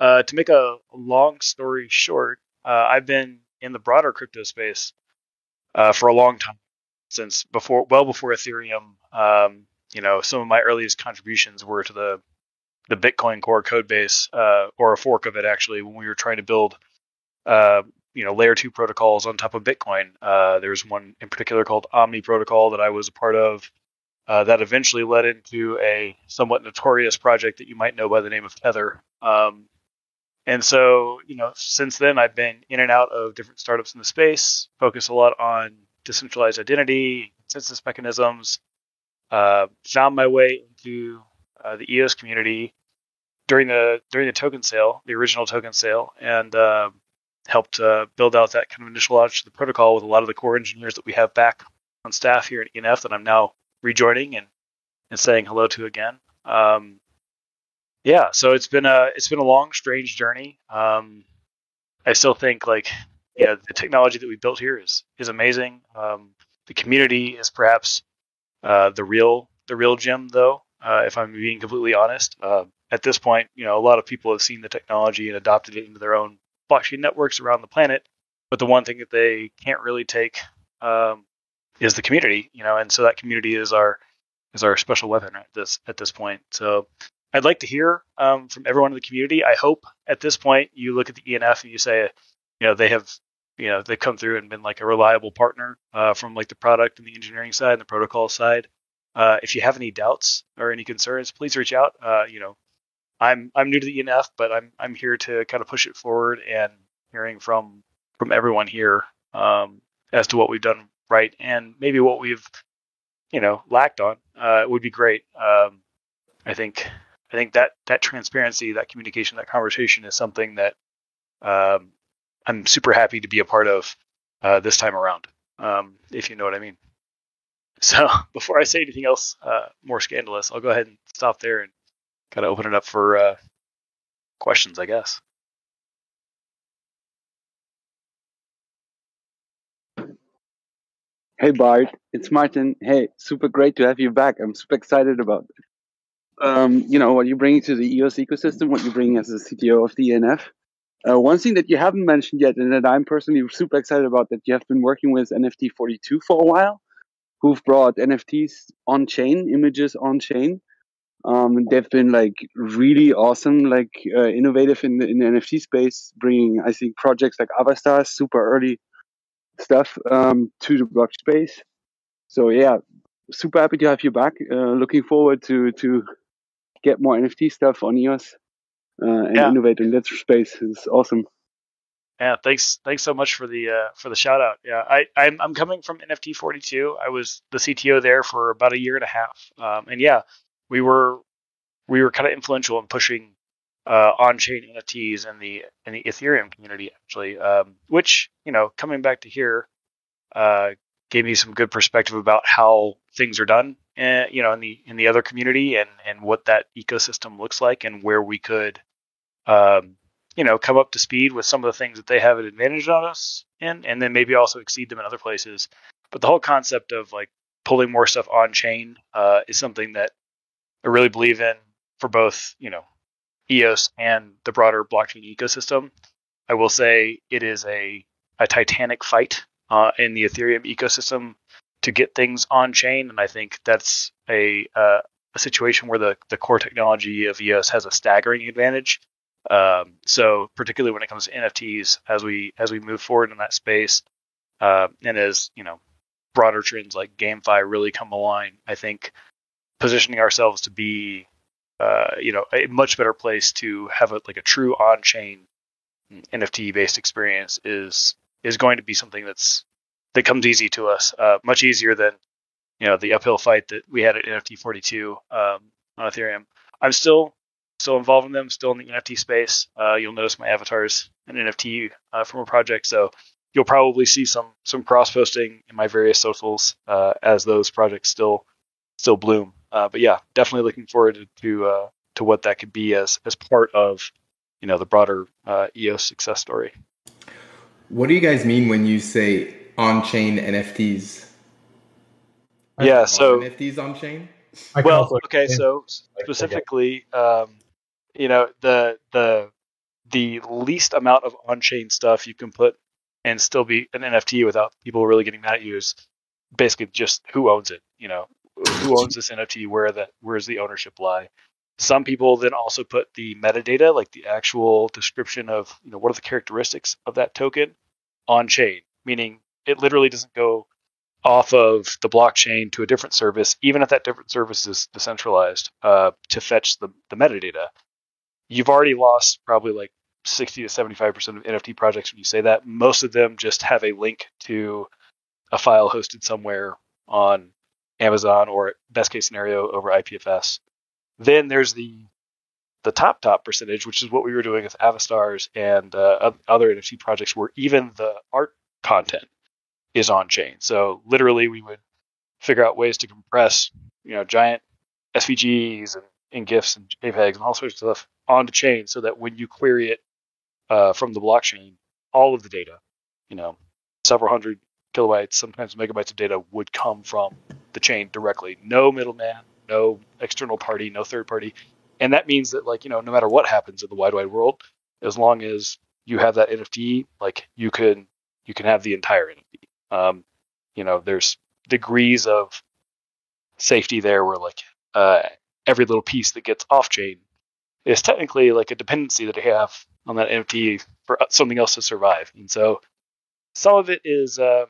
uh, to make a long story short, uh, I've been in the broader crypto space uh, for a long time, since before well before Ethereum. Um, you know, some of my earliest contributions were to the the Bitcoin Core code base uh, or a fork of it actually when we were trying to build uh, you know layer two protocols on top of Bitcoin. Uh, there's one in particular called Omni Protocol that I was a part of. Uh, that eventually led into a somewhat notorious project that you might know by the name of Tether. Um, and so, you know, since then I've been in and out of different startups in the space, focus a lot on decentralized identity, consensus mechanisms. Uh, found my way into uh, the EOS community during the during the token sale, the original token sale, and uh, helped uh, build out that kind of initial launch of the protocol with a lot of the core engineers that we have back on staff here at ENF that I'm now rejoining and, and saying hello to again. Um, yeah, so it's been a it's been a long, strange journey. Um, I still think like yeah, the technology that we built here is is amazing. Um, the community is perhaps uh, the real the real gem, though. Uh, if I'm being completely honest, uh, at this point, you know, a lot of people have seen the technology and adopted it into their own blockchain networks around the planet. But the one thing that they can't really take um, is the community, you know, and so that community is our is our special weapon at this at this point. So I'd like to hear um, from everyone in the community. I hope at this point you look at the ENF and you say, you know, they have, you know, they've come through and been like a reliable partner uh, from like the product and the engineering side and the protocol side. Uh, if you have any doubts or any concerns, please reach out. Uh, you know, I'm I'm new to the ENF, but I'm I'm here to kind of push it forward and hearing from from everyone here um, as to what we've done right and maybe what we've you know lacked on uh, would be great. Um, I think I think that that transparency, that communication, that conversation is something that um, I'm super happy to be a part of uh, this time around. Um, if you know what I mean. So before I say anything else uh, more scandalous, I'll go ahead and stop there and kind of open it up for uh, questions, I guess. Hey Bart, it's Martin. Hey, super great to have you back. I'm super excited about um, you know what you're bringing to the EOS ecosystem, what you're bringing as the CTO of the ENF. Uh, one thing that you haven't mentioned yet, and that I'm personally super excited about, that you have been working with NFT42 for a while, who've brought NFTs on chain, images on chain. Um, they've been like really awesome, like uh, innovative in the, in the NFT space, bringing I think projects like Avastar, super early stuff um, to the block space. So yeah, super happy to have you back. Uh, looking forward to to get more NFT stuff on EOS uh, and Yeah. innovate in that space. It's awesome. Yeah, thanks. Thanks so much for the uh, for the shout out. Yeah, I I'm, I'm coming from NFT 42. I was the CTO there for about a year and a half. Um, and yeah, we were we were kind of influential in pushing uh, on chain NFTs in the in the Ethereum community actually. Um, which you know, coming back to here, uh, gave me some good perspective about how things are done. Uh, you know, in the in the other community and and what that ecosystem looks like and where we could. Um, you know, come up to speed with some of the things that they have an advantage on us in, and then maybe also exceed them in other places. But the whole concept of like pulling more stuff on chain uh, is something that I really believe in for both, you know, EOS and the broader blockchain ecosystem. I will say it is a a titanic fight uh, in the Ethereum ecosystem to get things on chain, and I think that's a uh, a situation where the the core technology of EOS has a staggering advantage. Um, so particularly when it comes to NFTs, as we as we move forward in that space, uh, and as you know, broader trends like GameFi really come align, I think positioning ourselves to be, uh, you know, a much better place to have a, like a true on-chain NFT based experience is is going to be something that's that comes easy to us, uh, much easier than you know the uphill fight that we had at NFT 42 um, on Ethereum. I'm still still involved in them, still in the NFT space. Uh, you'll notice my avatars an NFT uh, from a project, so you'll probably see some some cross posting in my various socials uh, as those projects still still bloom. Uh, but yeah, definitely looking forward to to, uh, to what that could be as as part of you know the broader uh, EOS success story. What do you guys mean when you say on-chain NFTs? Yeah, so NFTs on-chain? Well, okay, explain. so specifically, um, you know, the the the least amount of on-chain stuff you can put and still be an NFT without people really getting mad at you is basically just who owns it. You know, who owns this NFT? Where that where's the ownership lie? Some people then also put the metadata, like the actual description of you know what are the characteristics of that token, on chain, meaning it literally doesn't go off of the blockchain to a different service, even if that different service is decentralized, uh, to fetch the, the metadata. You've already lost probably like 60 to 75% of NFT projects when you say that. Most of them just have a link to a file hosted somewhere on Amazon or best case scenario over IPFS. Then there's the the top top percentage, which is what we were doing with Avastars and uh, other NFT projects, where even the art content is on chain. So literally, we would figure out ways to compress, you know, giant SVGs and, and GIFs and JPEGs and all sorts of stuff onto chain, so that when you query it uh, from the blockchain, all of the data, you know, several hundred kilobytes, sometimes megabytes of data would come from the chain directly. No middleman, no external party, no third party. And that means that, like, you know, no matter what happens in the wide, wide world, as long as you have that NFT, like, you can you can have the entire NFT. Um, you know, there's degrees of safety there where like uh, every little piece that gets off chain is technically like a dependency that I have on that NFT for something else to survive. And so some of it is uh,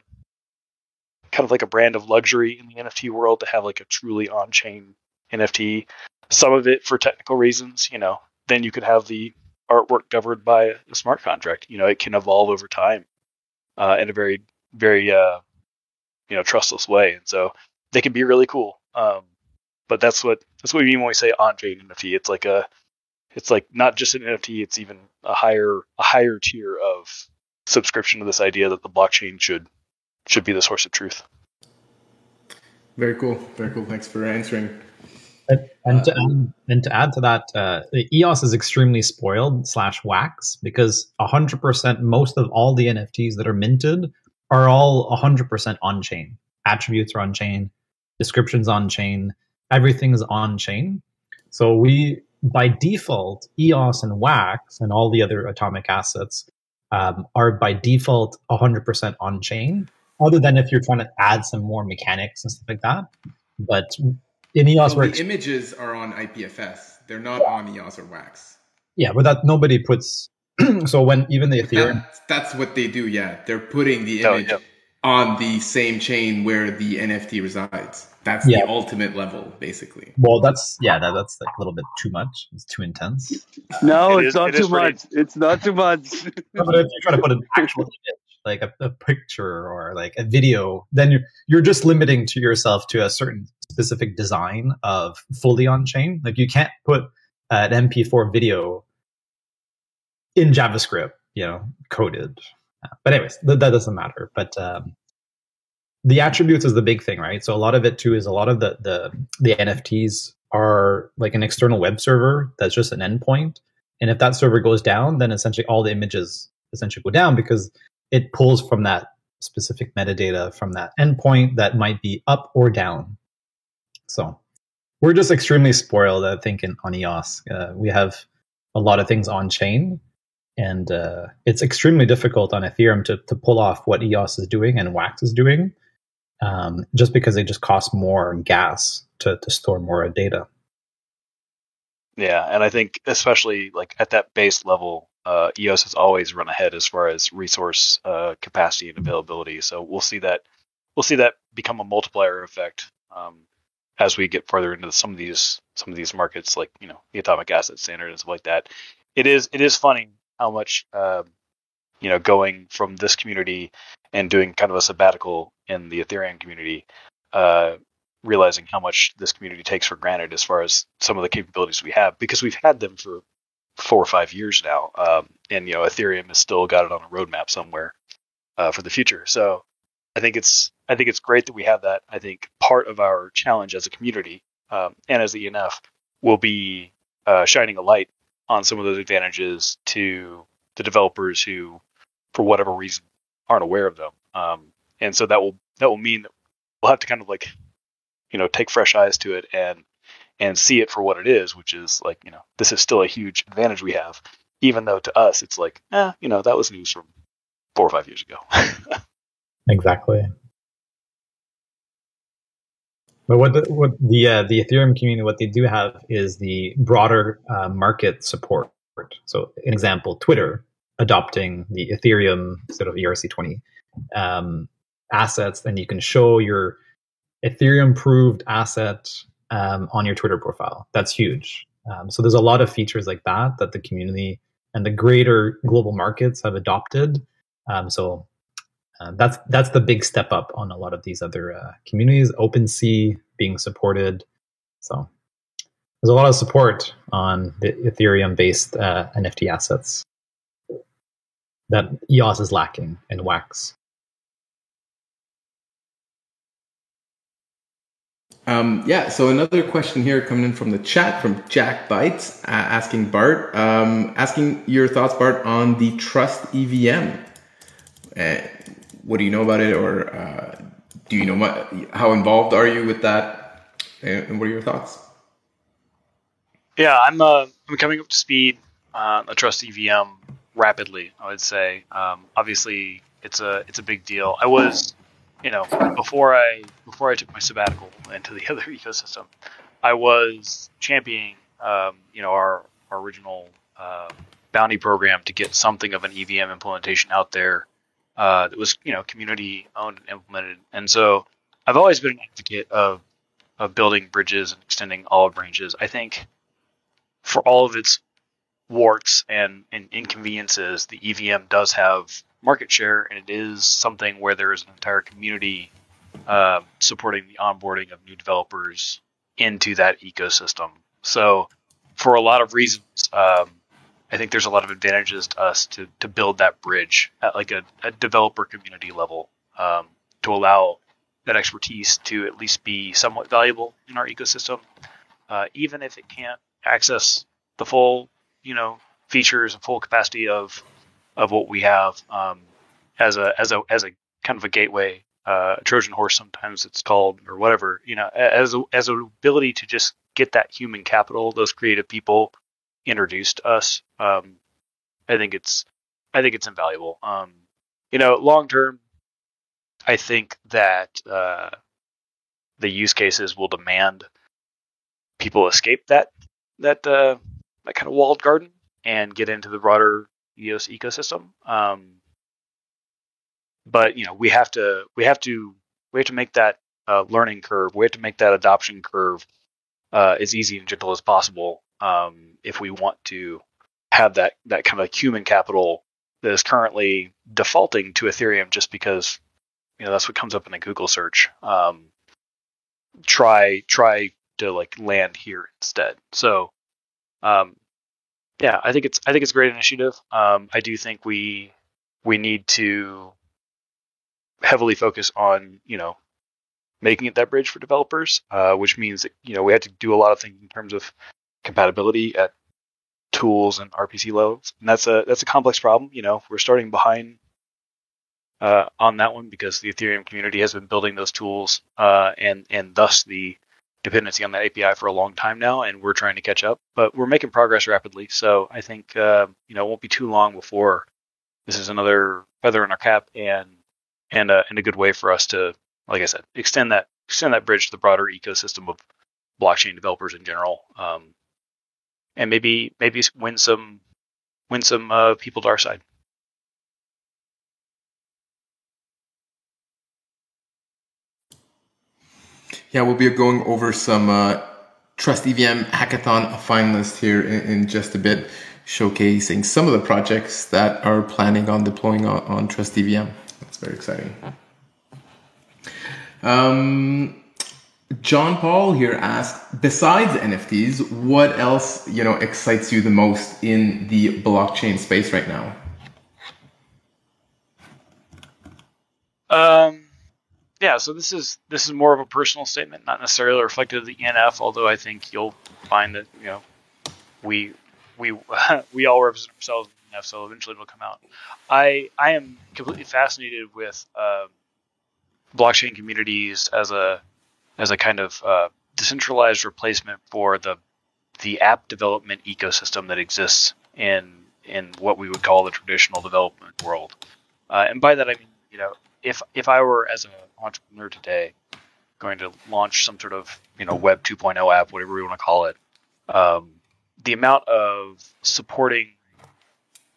kind of like a brand of luxury in the NFT world to have like a truly on chain NFT. Some of it for technical reasons, you know, then you could have the artwork governed by a smart contract. You know, it can evolve over time uh, in a very, very, uh, you know, trustless way. And so they can be really cool. Um, but that's what that's what we mean when we say on-chain NFT. It's like a, it's like not just an NFT. It's even a higher a higher tier of subscription to this idea that the blockchain should should be the source of truth. Very cool. Very cool. Thanks for answering. And, and, to, add, and to add to that, uh, EOS is extremely spoiled slash wax because 100% most of all the NFTs that are minted are all 100% on chain. Attributes are on chain, descriptions on chain, everything is on chain. So we, by default, EOS and wax and all the other atomic assets um, are by default 100% on chain, other than if you're trying to add some more mechanics and stuff like that. But in EOS, well, the images are on IPFS. They're not on EOS or Wax. Yeah, but that nobody puts. so when even the Ethereum, that's, that's, what they do. Yeah, they're putting the oh, image oh, yeah. on the same chain where the NFT resides. That's yeah. the ultimate level, basically. Well, that's yeah, that, that's like a little bit too much. It's too intense. No, it it's is, not it too much. It's not too much. but if you try to put an actual image like a, a, picture or like a video, then you're, you're just limiting to yourself to a certain specific design of fully on chain. Like you can't put an MP4 video in JavaScript, you know, coded. But anyways, th- that doesn't matter. But um, the attributes is the big thing, right? So a lot of it too is a lot of the the the NFTs are like an external web server that's just an endpoint. And if that server goes down, then essentially all the images essentially go down because it pulls from that specific metadata from that endpoint that might be up or down. So we're just extremely spoiled, I think, in, on EOS. Uh, we have a lot of things on chain, and uh, it's extremely difficult on Ethereum to, to pull off what EOS is doing and Wax is doing, um, just because they just cost more gas to, to store more data. Yeah, and I think especially like at that base level, uh, EOS has always run ahead as far as resource uh, capacity and availability. So we'll see that we'll see that become a multiplier effect um, as we get further into some of these some of these markets, like you know the atomic asset standard and stuff like that. It is it is funny how much uh, you know going from this community and doing kind of a sabbatical in the Ethereum community. Uh, realizing how much this community takes for granted as far as some of the capabilities we have because we've had them for four or five years now, um, and you know Ethereum has still got it on a roadmap somewhere uh, for the future. So I think it's I think it's great that we have that. I think part of our challenge as a community um, and as the ENF will be uh, shining a light on some of those advantages to the developers who, for whatever reason, aren't aware of them. Um, and so that will that will mean that we'll have to kind of like you know take fresh eyes to it and and see it for what it is, which is like, you know, this is still a huge advantage we have, even though to us it's like, eh, you know, that was news from four or five years ago. exactly. But what the, what the uh, the Ethereum community, what they do have is the broader uh, market support. So, an example, Twitter adopting the Ethereum sort of ERC20 um, assets, and you can show your Ethereum proved asset um, on your Twitter profile. That's huge. Um, so there's a lot of features like that that the community and the greater global markets have adopted. Um, so uh, that's that's the big step up on a lot of these other uh, communities. OpenSea being supported. So there's a lot of support on the Ethereum-based uh, NFT assets that EOS is lacking in Wax. Um, yeah, so another question here coming in from the chat from Jack Bites uh, asking Bart, um, asking your thoughts, Bart, on the Trust EVM. Uh, what do you know about it, or uh, do you know how involved are you with that, and what are your thoughts? Yeah, I'm uh, I'm coming up to speed on a Trust EVM rapidly. I would say, um, obviously, it's a it's a big deal. I was you know, before I before I took my sabbatical into the other ecosystem, I was championing, um, you know, our, our original uh, bounty program to get something of an EVM implementation out there uh, that was, you know, community owned and implemented. And so, I've always been an advocate of of building bridges and extending olive branches. I think for all of its warts and, and inconveniences, the EVM does have market share, and it is something where there is an entire community uh, supporting the onboarding of new developers into that ecosystem. So, for a lot of reasons, um, I think there's a lot of advantages to us to, to build that bridge at like a, a developer community level um, to allow that expertise to at least be somewhat valuable in our ecosystem. uh, even if it can't access the full, you know, features and full capacity of of what we have um, as a as a as a kind of a gateway uh, Trojan horse sometimes it's called or whatever you know as a, as an ability to just get that human capital those creative people introduced us um, I think it's I think it's invaluable. Um, you know long term I think that uh, the use cases will demand people escape that that uh, that kind of walled garden and get into the broader EOS ecosystem. Um, but you know, we have to we have to we have to make that uh, learning curve. We have to make that adoption curve uh, as easy and gentle as possible um, if we want to have that that kind of human capital that is currently defaulting to Ethereum just because you know that's what comes up in a Google search. Um, try try to like land here instead. So um, yeah, I think it's I think it's a great initiative. Um, I do think we we need to heavily focus on you know making it that bridge for developers, uh, which means that you know we had to do a lot of things in terms of compatibility at tools and RPC levels, and that's a that's a complex problem. You know, we're starting behind uh, on that one because the Ethereum community has been building those tools, uh, and and thus the dependency on that API for a long time now, and we're trying to catch up. But we're making progress rapidly, so I think uh, you know it won't be too long before this is another feather in our cap and and uh, and a good way for us to, like I said, extend that extend that bridge to the broader ecosystem of blockchain developers in general, um, and maybe maybe win some win some uh, people to our side. Yeah, we'll be going over some uh, Trust EVM hackathon finalists here in, in, just a bit, showcasing some of the projects that are planning on deploying on, on Trust EVM. That's very exciting. Um, John Paul here asked, besides NFTs, what else you know excites you the most in the blockchain space right now? Um, yeah, so this is this is more of a personal statement, not necessarily reflective of the ENF. Although I think you'll find that you know we we we all represent ourselves in ENF, so eventually it'll come out. I I am completely fascinated with uh, blockchain communities as a as a kind of uh, decentralized replacement for the the app development ecosystem that exists in in what we would call the traditional development world. Uh, and by that I mean, you know, if if I were as an entrepreneur today going to launch some sort of you know Web 2.0 app, whatever we want to call it, um, the amount of supporting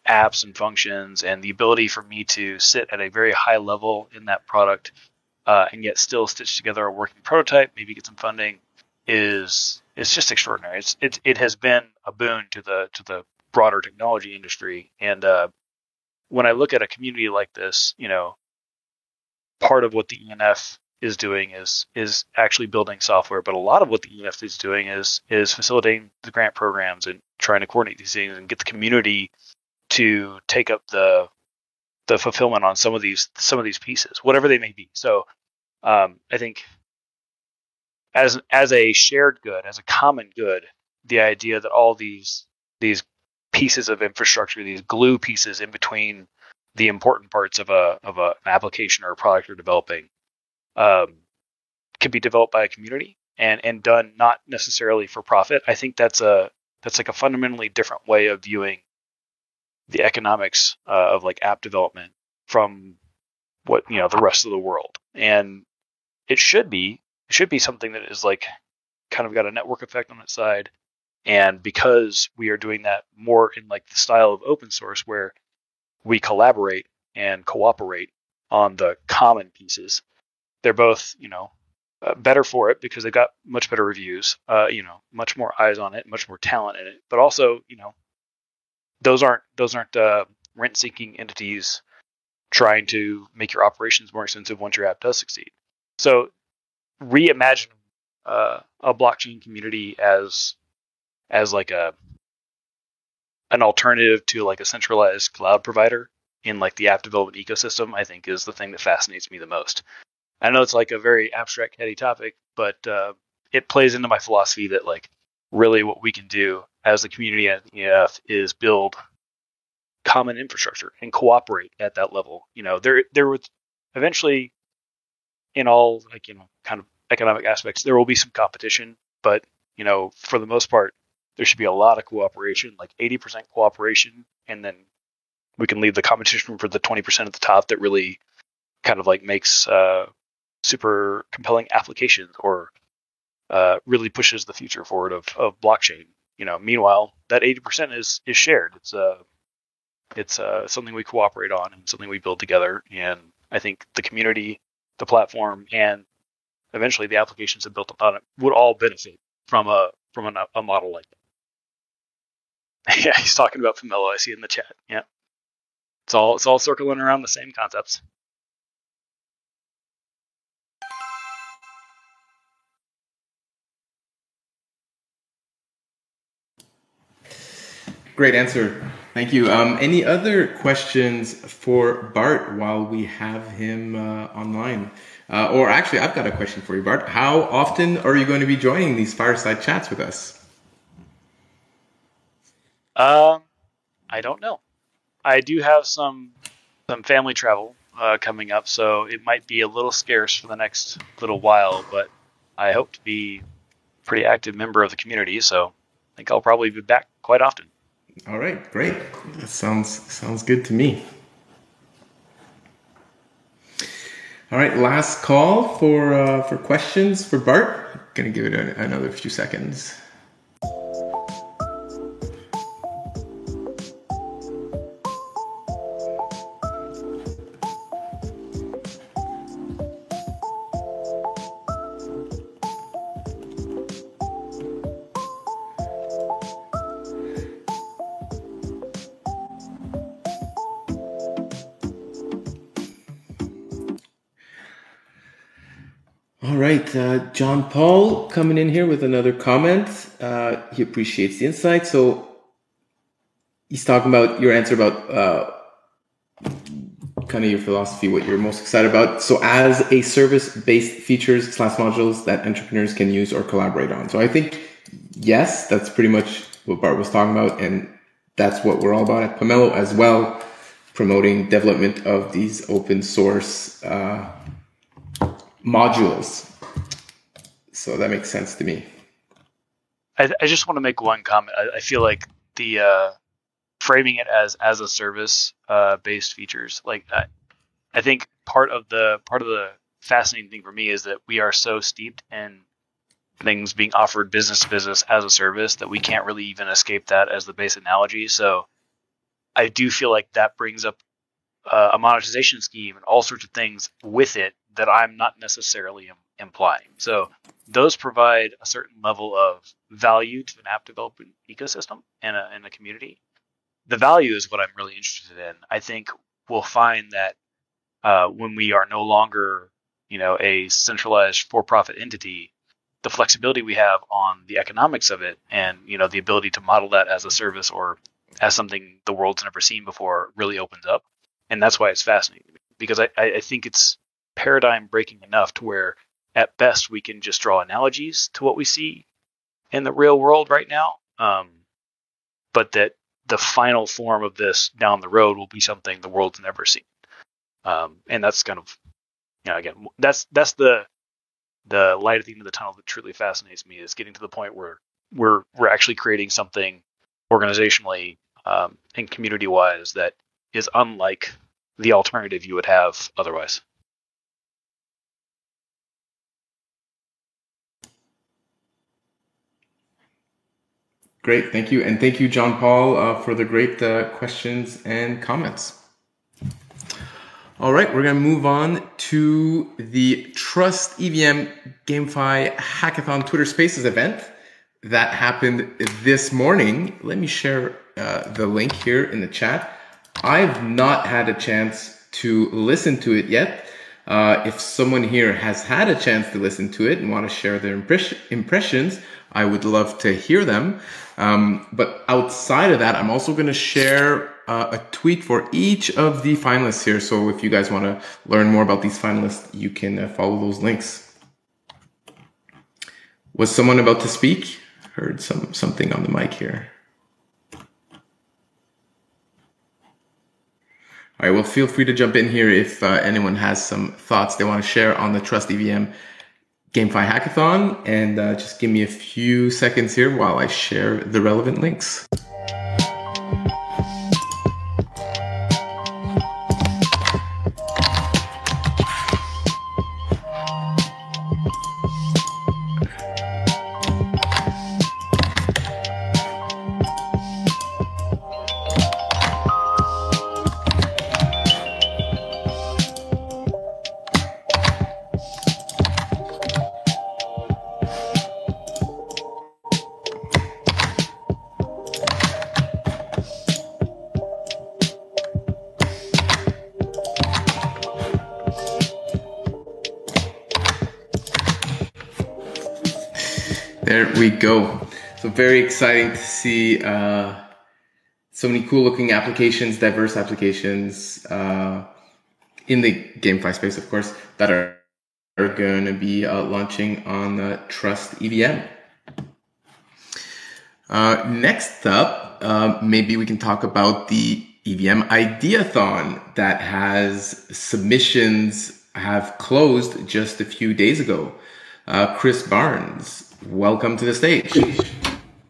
apps and functions and the ability for me to sit at a very high level in that product uh, and yet still stitch together a working prototype, maybe get some funding, is is just extraordinary. It's it it has been a boon to the to the broader technology industry. And uh, when I look at a community like this, you know, part of what the ENF is doing is is actually building software, but a lot of what the ENF is doing is is facilitating the grant programs and trying to coordinate these things and get the community to take up the the fulfillment on some of these some of these pieces, whatever they may be. So um, I think as as a shared good, as a common good, the idea that all these these pieces of infrastructure, these glue pieces in between the important parts of a of a, an application or a product you're developing um, can be developed by a community and and done not necessarily for profit. I think that's a that's like a fundamentally different way of viewing the economics uh, of like app development from what you know the rest of the world. And it should be it should be something that is like kind of got a network effect on its side. And because we are doing that more in like the style of open source, where we collaborate and cooperate on the common pieces. They're both, you know, uh, better for it because they've got much better reviews, uh, you know, much more eyes on it, much more talent in it. But also, you know, those aren't those aren't uh, rent-seeking entities trying to make your operations more expensive once your app does succeed. So, reimagine uh, a blockchain community as as like a an alternative to like a centralized cloud provider in like the app development ecosystem, I think is the thing that fascinates me the most. I know it's like a very abstract, heady topic, but uh, it plays into my philosophy that like really what we can do as the community at EF is build common infrastructure and cooperate at that level. You know, there there would eventually in all like you know kind of economic aspects there will be some competition, but you know for the most part there should be a lot of cooperation, like 80% cooperation, and then we can leave the competition for the 20% at the top that really kind of like makes uh, super compelling applications or uh, really pushes the future forward of, of blockchain. You know, meanwhile, that 80% is is shared. It's uh, it's uh, something we cooperate on and something we build together. And I think the community, the platform, and eventually the applications that built upon it would all benefit from a from a, a model like that. yeah, he's talking about Pomelo. I see in the chat. Yeah, it's all it's all circling around the same concepts. Great answer. Thank you. Um, any other questions for Bart while we have him uh, online? Uh, or actually, I've got a question for you, Bart. How often are you going to be joining these fireside chats with us? Um, I don't know. I do have some some family travel uh, coming up, so it might be a little scarce for the next little while. But I hope to be a pretty active member of the community, so I think I'll probably be back quite often. All right, great. That sounds sounds good to me. All right, last call for uh, for questions for Bart. Gonna give it a, another few seconds. Right, uh, John Paul coming in here with another comment. Uh, he appreciates the insight. So he's talking about your answer about uh, kind of your philosophy, what you're most excited about. So as a service-based features slash modules that entrepreneurs can use or collaborate on. So I think yes, that's pretty much what Bart was talking about, and that's what we're all about at Pomelo as well, promoting development of these open source uh, modules so that makes sense to me. I, I just want to make one comment. I, I feel like the uh, framing it as as a service uh, based features, like I, I think part of the part of the fascinating thing for me is that we are so steeped in things being offered business to business as a service that we can't really even escape that as the base analogy. So I do feel like that brings up uh, a monetization scheme and all sorts of things with it that I'm not necessarily implying. So those provide a certain level of value to an app development ecosystem and a, and a community. The value is what I'm really interested in. I think we'll find that uh, when we are no longer, you know, a centralized for-profit entity, the flexibility we have on the economics of it, and you know, the ability to model that as a service or as something the world's never seen before, really opens up, and that's why it's fascinating because I, I think it's paradigm breaking enough to where at best we can just draw analogies to what we see in the real world right now. Um, but that the final form of this down the road will be something the world's never seen. Um, and that's kind of, you know, again, that's that's the the light at the end of the tunnel that truly fascinates me is getting to the point where we're we're actually creating something organizationally um, and community wise that is unlike the alternative you would have otherwise. Great, thank you. And thank you, John Paul, uh, for the great uh, questions and comments. All right, we're going to move on to the Trust EVM GameFi Hackathon Twitter Spaces event that happened this morning. Let me share uh, the link here in the chat. I've not had a chance to listen to it yet. Uh, if someone here has had a chance to listen to it and want to share their impress- impressions, I would love to hear them. Um, but outside of that, I'm also going to share uh, a tweet for each of the finalists here. So if you guys want to learn more about these finalists, you can uh, follow those links. Was someone about to speak? heard some something on the mic here. All right, well, feel free to jump in here if uh, anyone has some thoughts they want to share on the Trust EVM GameFi Hackathon. And uh, just give me a few seconds here while I share the relevant links. We go. So very exciting to see uh, so many cool looking applications, diverse applications uh, in the GameFi space, of course, that are, are going to be uh, launching on uh, Trust EVM. Uh, next up, uh, maybe we can talk about the EVM Ideathon that has submissions have closed just a few days ago. Chris Barnes, welcome to the stage.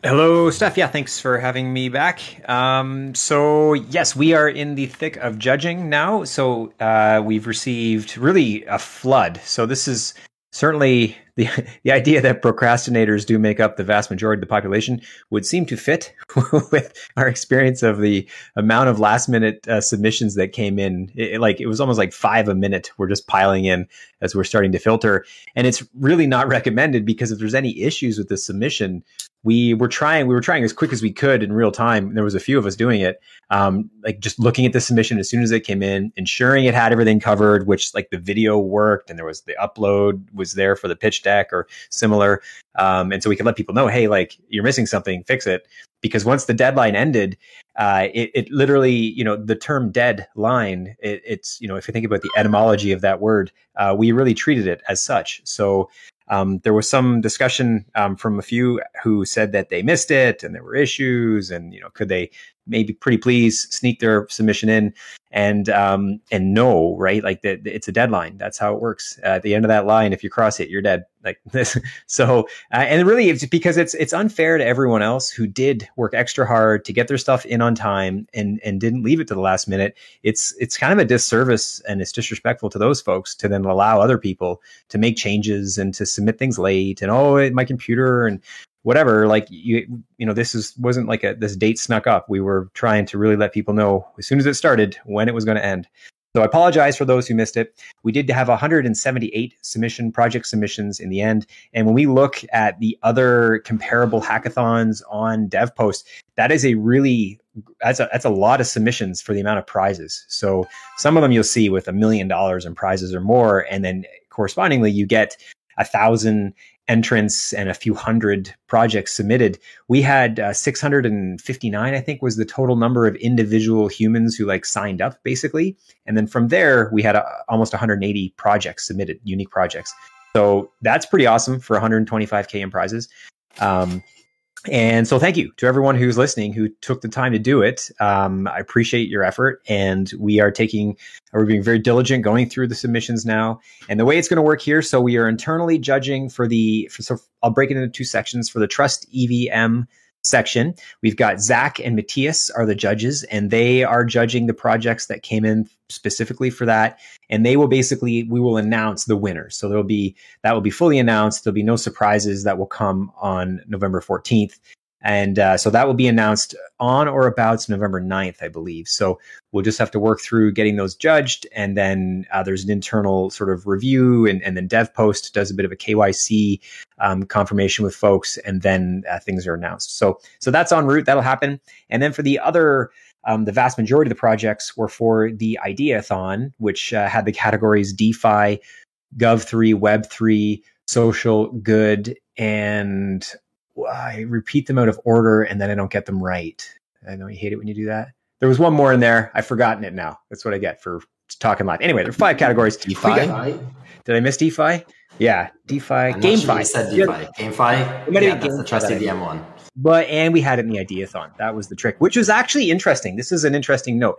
Hello, Steph. Yeah, thanks for having me back. Um, so, yes, we are in the thick of judging now. So, uh, we've received really a flood. So, this is certainly the the idea that procrastinators do make up the vast majority of the population would seem to fit with our experience of the amount of last minute uh, submissions that came in. It, like it was almost like five a minute. We're just piling in as we're starting to filter, and it's really not recommended because if there's any issues with the submission, we were trying we were trying as quick as we could in real time. There was a few of us doing it um, like just looking at the submission as soon as it came in ensuring it had everything covered which like the video worked and there was the upload was there for the pitch deck or similar. Um, and so we could let people know hey like you're missing something fix it. Because once the deadline ended uh, it, it, literally you know the term deadline it, it's you know if you think about the etymology of that word uh, we really treated it as such. So um, there was some discussion um, from a few who said that they missed it and there were issues, and you know, could they maybe pretty please sneak their submission in and um, and no, right? Like the, it's a deadline. That's how it works. Uh, at the end of that line, if you cross it, you're dead. Like this. so, uh, and really, it's because it's it's unfair to everyone else who did work extra hard to get their stuff in on time and and didn't leave it to the last minute. It's it's kind of a disservice and it's disrespectful to those folks to then allow other people to make changes and to submit things late and oh, my computer and whatever like you you know this is wasn't like a this date snuck up. We were trying to really let people know as soon as it started when it was going to end. So i apologize for those who missed it. We did have 178 submission project submissions in the end. And when we look at the other comparable hackathons on devpost that is a really that's a that's a lot of submissions for the amount of prizes. So some of them you'll see with a million dollars in prizes or more. And then eh, correspondingly you get a thousand entrants and a few hundred projects submitted. We had uh, 659, I think, was the total number of individual humans who like signed up, basically. And then from there, we had uh, almost 180 projects submitted, unique projects. So that's pretty awesome for 125k in prizes. Um, and so, thank you to everyone who's listening who took the time to do it. Um, I appreciate your effort, and we are taking, we're being very diligent going through the submissions now. And the way it's going to work here, so we are internally judging for the, for, so I'll break it into two sections for the Trust EVM section. We've got Zach and Matthias are the judges, and they are judging the projects that came in specifically for that. And they will basically, we will announce the winners. So there'll be, that will be fully announced. There'll be no surprises that will come on November 14th. And uh, so that will be announced on or about November 9th, I believe. So we'll just have to work through getting those judged. And then uh, there's an internal sort of review. And, and then DevPost does a bit of a KYC um, confirmation with folks. And then uh, things are announced. So, so that's en route. That'll happen. And then for the other, um, the vast majority of the projects were for the Ideathon, which uh, had the categories DeFi, Gov3, Web3, social, good, and I repeat them out of order and then I don't get them right. I know you hate it when you do that. There was one more in there. I've forgotten it now. That's what I get for talking live. Anyway, there are five categories. DeFi. Did I miss DeFi? Yeah, DeFi, I'm GameFi. Sure said DeFi. GameFi. Yeah, that's the GameFi Trust that I EVM one. But and we had it in the ideathon. That was the trick, which was actually interesting. This is an interesting note.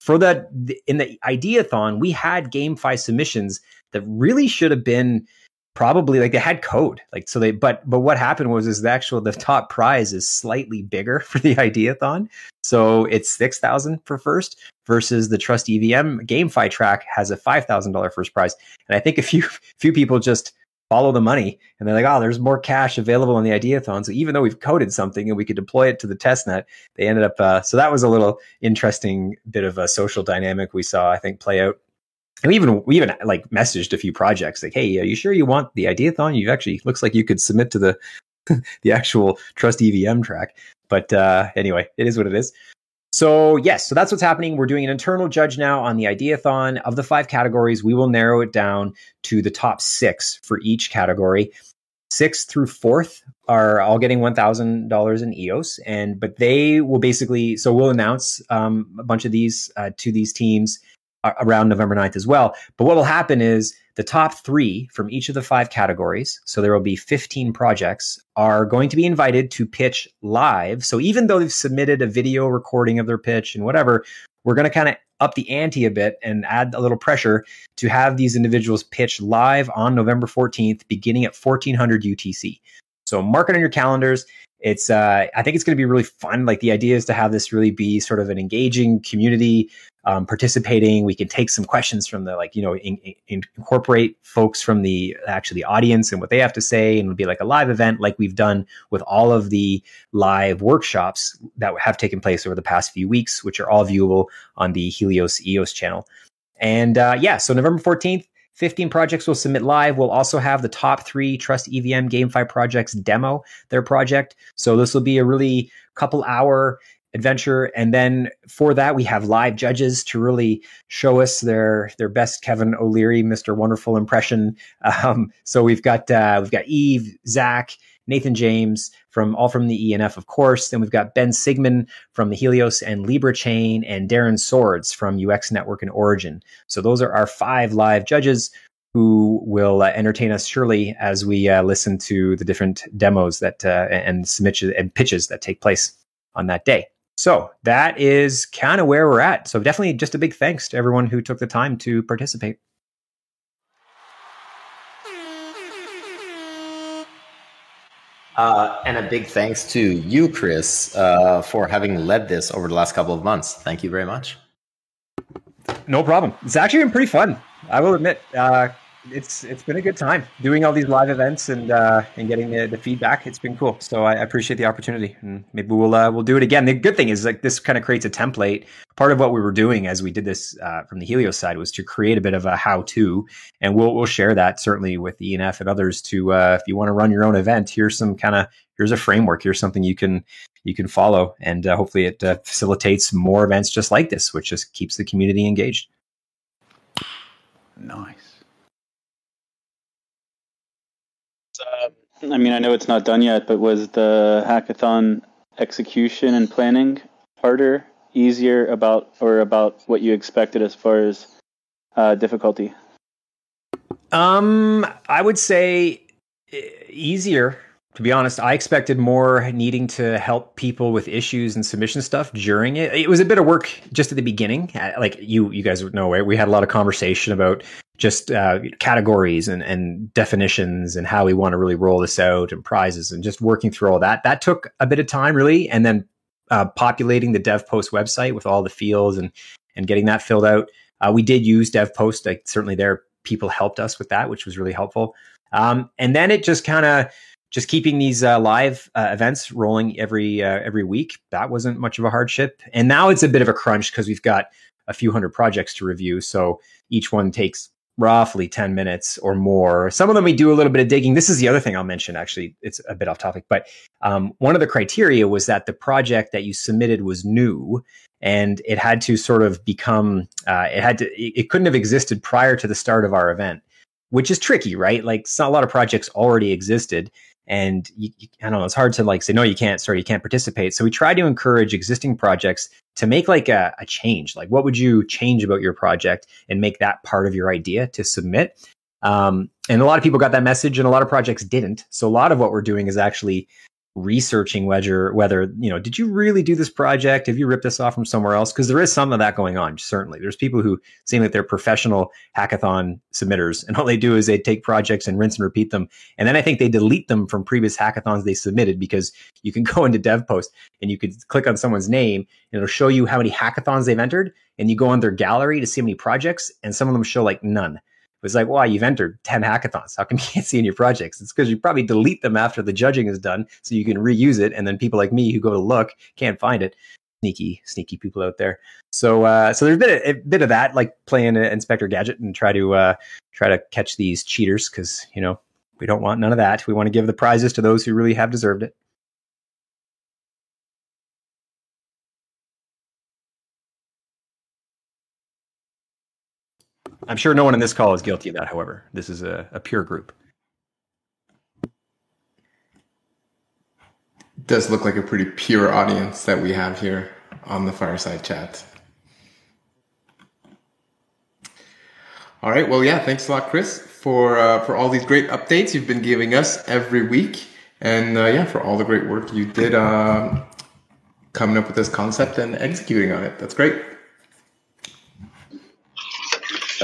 For the in the ideathon, we had GameFi submissions that really should have been probably like they had code. Like so they but but what happened was is the actual the top prize is slightly bigger for the ideathon. So it's six thousand for first versus the Trust EVM GameFi track has a five thousand dollar first prize. And I think a few few people just follow the money and they're like, oh, there's more cash available on the ideathon. So even though we've coded something and we could deploy it to the test net, they ended up. Uh, so that was a little interesting bit of a social dynamic we saw, I think, play out. And we even we even like messaged a few projects like, hey, are you sure you want the ideathon? You actually looks like you could submit to the the actual Trust EVM track. But uh, anyway, it is what it is. So yes, so that's what's happening. We're doing an internal judge now on the ideathon of the five categories. We will narrow it down to the top six for each category. Sixth through fourth are all getting one thousand dollars in EOS, and but they will basically. So we'll announce um, a bunch of these uh, to these teams around November 9th as well. But what will happen is the top three from each of the five categories, so there will be 15 projects, are going to be invited to pitch live. So even though they've submitted a video recording of their pitch and whatever, we're going to kind of up the ante a bit and add a little pressure to have these individuals pitch live on November 14th, beginning at 1400 UTC. So mark it on your calendars. It's, uh, I think it's going to be really fun. Like the idea is to have this really be sort of an engaging community um, participating. We can take some questions from the like, you know, in, in, incorporate folks from the actually the audience and what they have to say, and it'll be like a live event, like we've done with all of the live workshops that have taken place over the past few weeks, which are all viewable on the Helios EOS channel. And uh, yeah, so November fourteenth. 15 projects will submit live. We'll also have the top three Trust EVM GameFi projects demo their project. So this will be a really couple hour adventure. And then for that we have live judges to really show us their their best kevin o'leary mr wonderful impression. Um, so we've got uh, we've got Yves zach nathan james from all from the enf of course. Then we've got ben Sigman from the helios and Libre chain and darren swords from ux network and origin. So those are our five live judges who will uh, entertain us surely as we uh, listen to the different demos that uh, and submissions and pitches that take place on that day so that is kind of where we're at. So definitely just a big thanks to everyone who took the time to participate. Uh, and a big thanks to you, Chris, uh, for having led this over the last couple of months. Thank you very much. No problem. It's actually been pretty fun. I will admit, uh, it's it's been a good time doing all these live events and uh, and getting the, the feedback. It's been cool. So I appreciate the opportunity, and maybe we'll uh, we'll do it again. The good thing is like this kind of creates a template. Part of what we were doing as we did this uh, from the Helios side was to create a bit of a how to, and we'll we'll share that certainly with ENF and others. To uh, if you want to run your own event, here's some kind of here's a framework. Here's something you can you can follow, and uh, hopefully it uh, facilitates more events just like this, which just keeps the community engaged. Nice. I mean, I know it's not done yet, but was the hackathon execution and planning harder, easier about or about what you expected as far as uh, difficulty? Um, I would say easier. To be honest, I expected more needing to help people with issues and submission stuff during it. It was a bit of work just at the beginning. Like you, you guys would know? We had a lot of conversation about just uh, categories and, and definitions and how we want to really roll this out and prizes and just working through all that. That took a bit of time, really, and then uh, populating the DevPost website with all the fields and and getting that filled out. Uh, we did use DevPost. Like certainly, there people helped us with that, which was really helpful. Um, and then it just kind of just keeping these uh, live uh, events rolling every uh, every week. That wasn't much of a hardship. And now it's a bit of a crunch because we've got a few hundred projects to review. So each one takes roughly 10 minutes or more. Some of them we do a little bit of digging. This is the other thing I'll mention. Actually, it's a bit off topic, but um, one of the criteria was that the project that you submitted was new and it had to sort of become, uh, it had to, it couldn't have existed prior to the start of our event, which is tricky, right? Like a lot of projects already existed. And you, you, I don't know, it's hard to like say no, you can't, sorry, you can't participate. So we try to encourage existing projects to make like a, a change. Like, what would you change about your project and make that part of your idea to submit? Um, and a lot of people got that message, and a lot of projects didn't. So a lot of what we're doing is actually researching whether whether you know did you really do this project? Have you ripped this off from somewhere else? Because there is some of that going on certainly. There's people who seem like they're professional hackathon submitters and all they do is they take projects and rinse and repeat them and then i think they delete them from previous hackathons they submitted because you can go into devpost and you could click on someone's name and it'll show you how many hackathons they've entered and you go on their gallery to see how many projects and some of them show like none was like, wow, you've entered 10 hackathons. How come you can't see in your projects? It's because you probably delete them after the judging is done so you can reuse it. And then people like me who go to look can't find it. Sneaky, sneaky people out there. So, uh, so there's a bit, of, a bit of that, like playing Inspector Gadget and try to, uh, try to catch these cheaters because, you know, we don't want none of that. We want to give the prizes to those who really have deserved it. I'm sure no one in this call is guilty of that, however. This is a, a pure group. does look like a pretty pure audience that we have here on the fireside chat. All right. Well, yeah. Thanks a lot, Chris, for uh, for all these great updates you've been giving us every week, and uh, yeah, for all the great work you did uh, coming up with this concept and executing on it. That's great.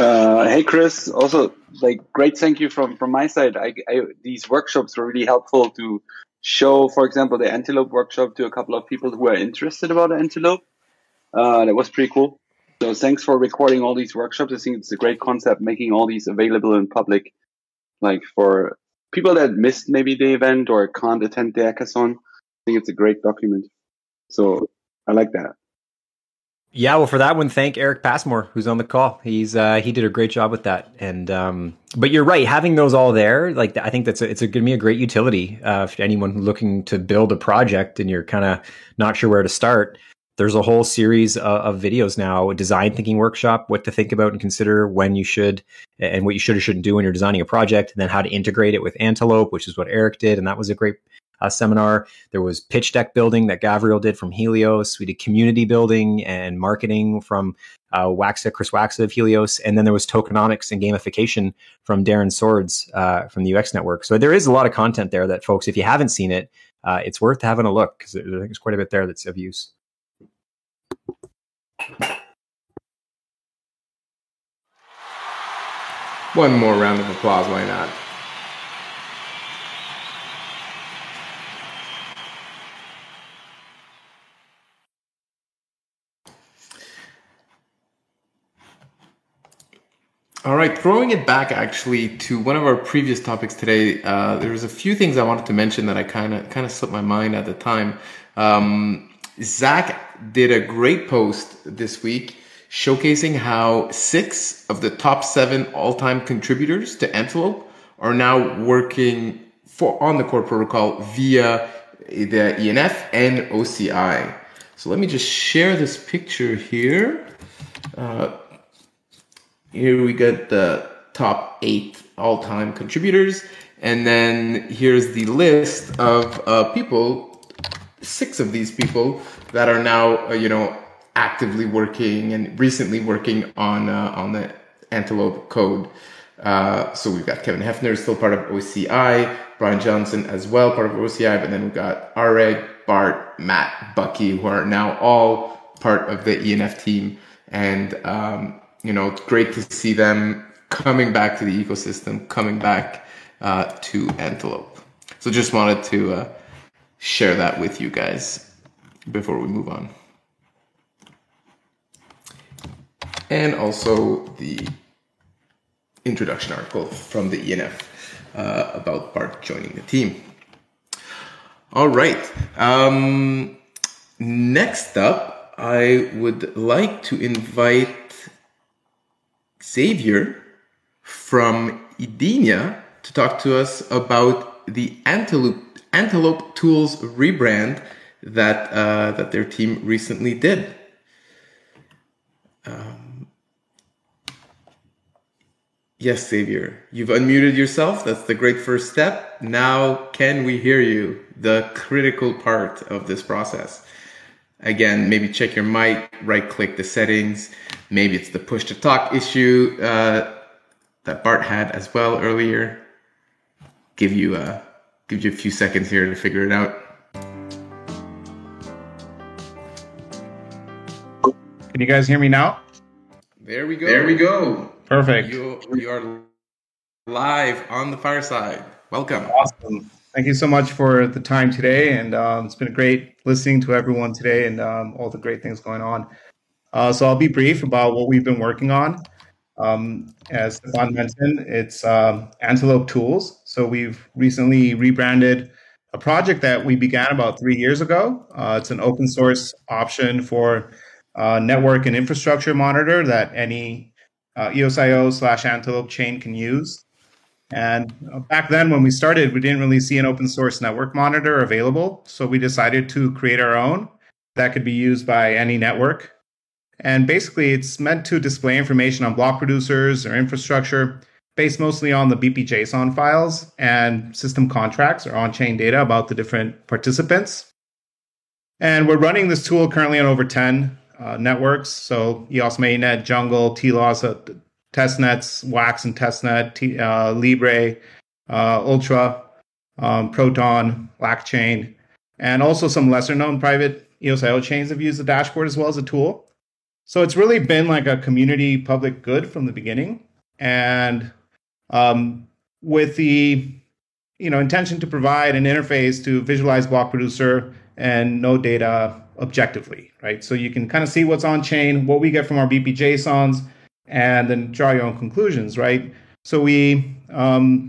Uh, hey, Chris. Also, like, great thank you from from my side. I, I, these workshops were really helpful to show, for example, the antelope workshop to a couple of people who are interested about antelope. Uh, that was pretty cool. So thanks for recording all these workshops. I think it's a great concept, making all these available in public, like for people that missed maybe the event or can't attend the hackathon. I think it's a great document. So I like that. Yeah, well, for that one, thank Eric Passmore, who's on the call. He's uh, he did a great job with that. And um, but you're right, having those all there, like I think that's a, it's going to be a great utility uh, for anyone looking to build a project and you're kind of not sure where to start. There's a whole series of, of, videos now, a design thinking workshop, what to think about and consider when you should and what you should or shouldn't do when you're designing a project, and then how to integrate it with Antelope, which is what Eric did, and that was a great uh, seminar. There was pitch deck building that Gavriel did from Helios. We did community building and marketing from uh, Waxa, Chris Waxa of Helios. And then there was tokenomics and gamification from Darren Swords uh, from the UX Network. So there is a lot of content there that folks, if you haven't seen it, uh, it's worth having a look because there's quite a bit there that's of use. One more round of applause, why not? All right, throwing it back actually to one of our previous topics today, uh, there was a few things I wanted to mention that I kind of kind of slipped my mind at the time. Um, Zach did a great post this week showcasing how six of the top seven all-time contributors to Antelope are now working for on the core protocol via the ENF and OCI. So let me just share this picture here. Uh, here we get the top eight all-time contributors, and then here's the list of uh, people, six of these people that are now, uh, you know, actively working and recently working on uh, on the Antelope code. Uh, so we've got Kevin Heifner, still part of OCI, Brian Johnson as well, part of OCI, but then we've got Areg, Bart, Matt, Bucky, who are now all part of the ENF team. And um, you know, it's great to see them coming back to the ecosystem, coming back uh, to Antelope. So just wanted to uh, share that with you guys before we move on. And also the introduction article from the ENF uh, about Bart joining the team. All right. Um, next up, I would like to invite Xavier from Edenia to talk to us about the Antelope Antelope Tools rebrand that uh, that their team recently did. Um, Yes, Xavier. You've unmuted yourself. That's the great first step. Now, can we hear you? The critical part of this process. Again, maybe check your mic, right click the settings. Maybe it's the push to talk issue uh, that Bart had as well earlier. Give you a uh, give you a few seconds here to figure it out. Can you guys hear me now? There we go. There we go. Perfect. You, you are live on the fireside. Welcome. Awesome. Thank you so much for the time today, and um, it's been great listening to everyone today and um, all the great things going on. Uh, so I'll be brief about what we've been working on. Um, as Stefan mentioned, it's um, Antelope Tools. So we've recently rebranded a project that we began about three years ago. Uh, it's an open source option for uh, network and infrastructure monitor that any uh, EOSIO slash Antelope chain can use. And uh, back then, when we started, we didn't really see an open source network monitor available. So we decided to create our own that could be used by any network. And basically, it's meant to display information on block producers or infrastructure based mostly on the BPJSON files and system contracts or on chain data about the different participants. And we're running this tool currently on over 10 uh, networks. So EOS Mainnet, Jungle, TLOS, testnets, Wax and testnet, T, uh, Libre, uh, Ultra, um, Proton, LACChain, and also some lesser known private EOSIO chains have used the dashboard as well as a tool. So it's really been like a community public good from the beginning. And um, with the you know intention to provide an interface to visualize block producer and node data objectively, right? So you can kind of see what's on chain, what we get from our BP JSONs, and then draw your own conclusions, right? So we um,